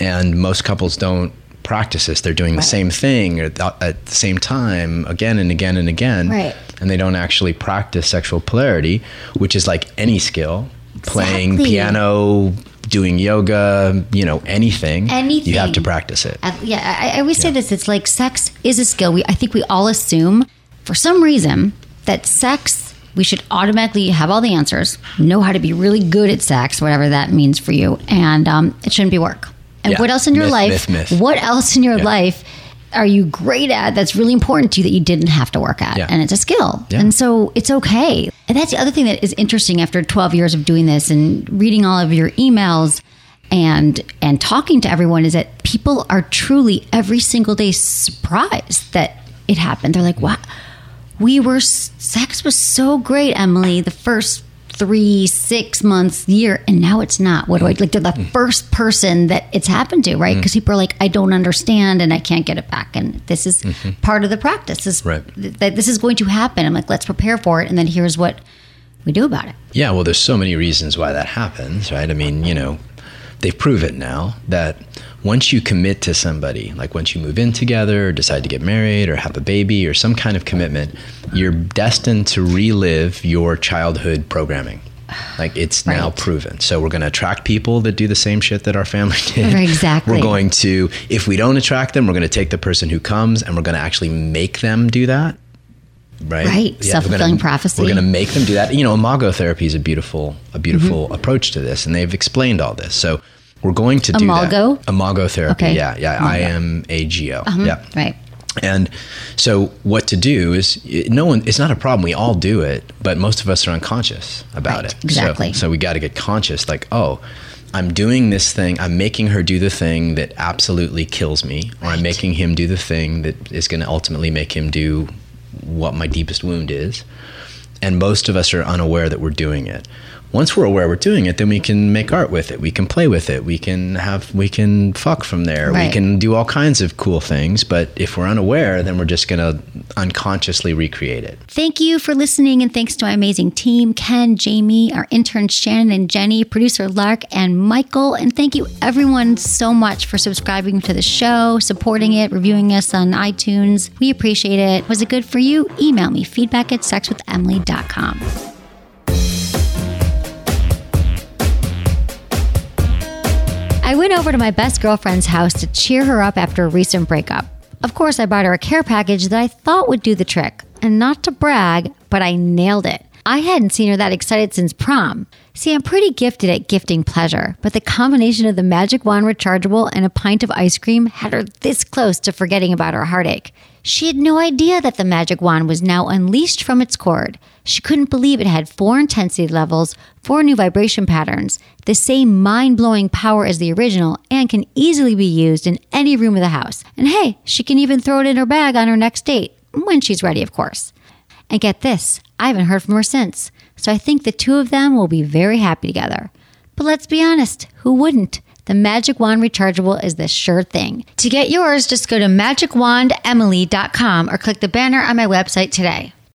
And most couples don't practice this. They're doing the same thing at the, same time again and again and again. Right. And they don't actually practice sexual polarity, which is like any skill playing piano, doing yoga, you know, anything. Anything. You have to practice it. I- yeah, I, I always say this. It's like sex is a skill. We, I think we all assume, for some reason, that sex we should automatically have all the answers, know how to be really good at sex, whatever that means for you, and um, it shouldn't be work. And Yeah. what else in your Myth, life? myth, myth. What else in your Yeah. life are you great at? That's really important to you that you didn't have to work at, Yeah. and it's a skill. And so it's okay. And that's the other thing that is interesting after 12 years of doing this and reading all of your emails and and talking to everyone is that people are truly every single day surprised that it happened. They're like, "Wow, we were sex was so great, Emily, the first three, six months, year, and now it's not. What do I like? They're the Mm. first person that it's happened to, right? Because people are like, I don't understand, and I can't get it back, and this is part of the practice. This Mm-hmm. Right. th- that this is going to happen. I'm like, let's prepare for it, and then here's what we do about it. Yeah, well, there's so many reasons why that happens, right? I mean, you know, they've proven now that once you commit to somebody, like once you move in together, or decide to get married, or have a baby, or some kind of commitment, you're destined to relive your childhood programming. Like it's now proven. So we're going to attract people that do the same shit that our family [laughs] did. Exactly. We're going to, if we don't attract them, we're going to take the person who comes and we're going to actually make them do that. Right. Right. we're Self-fulfilling prophecy. We're going to make them do that. You know, imago therapy is a beautiful, a beautiful Mm-hmm. approach to this, and they've explained all this. So we're going to do Imago? that. Imago therapy. Okay. Yeah, yeah. I am a G O. Mhm. Yeah. Right. And so, what to do is no one. It's not a problem. We all do it, but most of us are unconscious about it. Exactly. So, we got to get conscious. Like, oh, I'm doing this thing. I'm making her do the thing that absolutely kills me, or I'm making him do the thing that is going to ultimately make him do what my deepest wound is. And most of us are unaware that we're doing it. Once we're aware we're doing it, then we can make art with it. We can play with it. We can have we can fuck from there. Right. We can do all kinds of cool things. But if we're unaware, then we're just gonna unconsciously recreate it. Thank you for listening, and thanks to my amazing team Ken, Jamie, our interns Shannon and Jenny, producer Lark, and Michael. And thank you, everyone, so much for subscribing to the show, supporting it, reviewing us on iTunes. We appreciate it. Was it good for you? Email me feedback at sexwithemily.com. I went over to my best girlfriend's house to cheer her up after a recent breakup. Of course, I bought her a care package that I thought would do the trick. And not to brag, but I nailed it. I hadn't seen her that excited since prom. See, I'm pretty gifted at gifting pleasure, but the combination of the Magic Wand rechargeable and a pint of ice cream had her this close to forgetting about her heartache. She had no idea that the Magic Wand was now unleashed from its cord. She couldn't believe it had four intensity levels, four new vibration patterns, the same mind blowing power as the original, and can easily be used in any room of the house. And hey, she can even throw it in her bag on her next date, when she's ready, of course. And get this, I haven't heard from her since, so I think the two of them will be very happy together. But let's be honest, who wouldn't? The Magic Wand Rechargeable is the sure thing. To get yours, just go to magicwandemily.com or click the banner on my website today.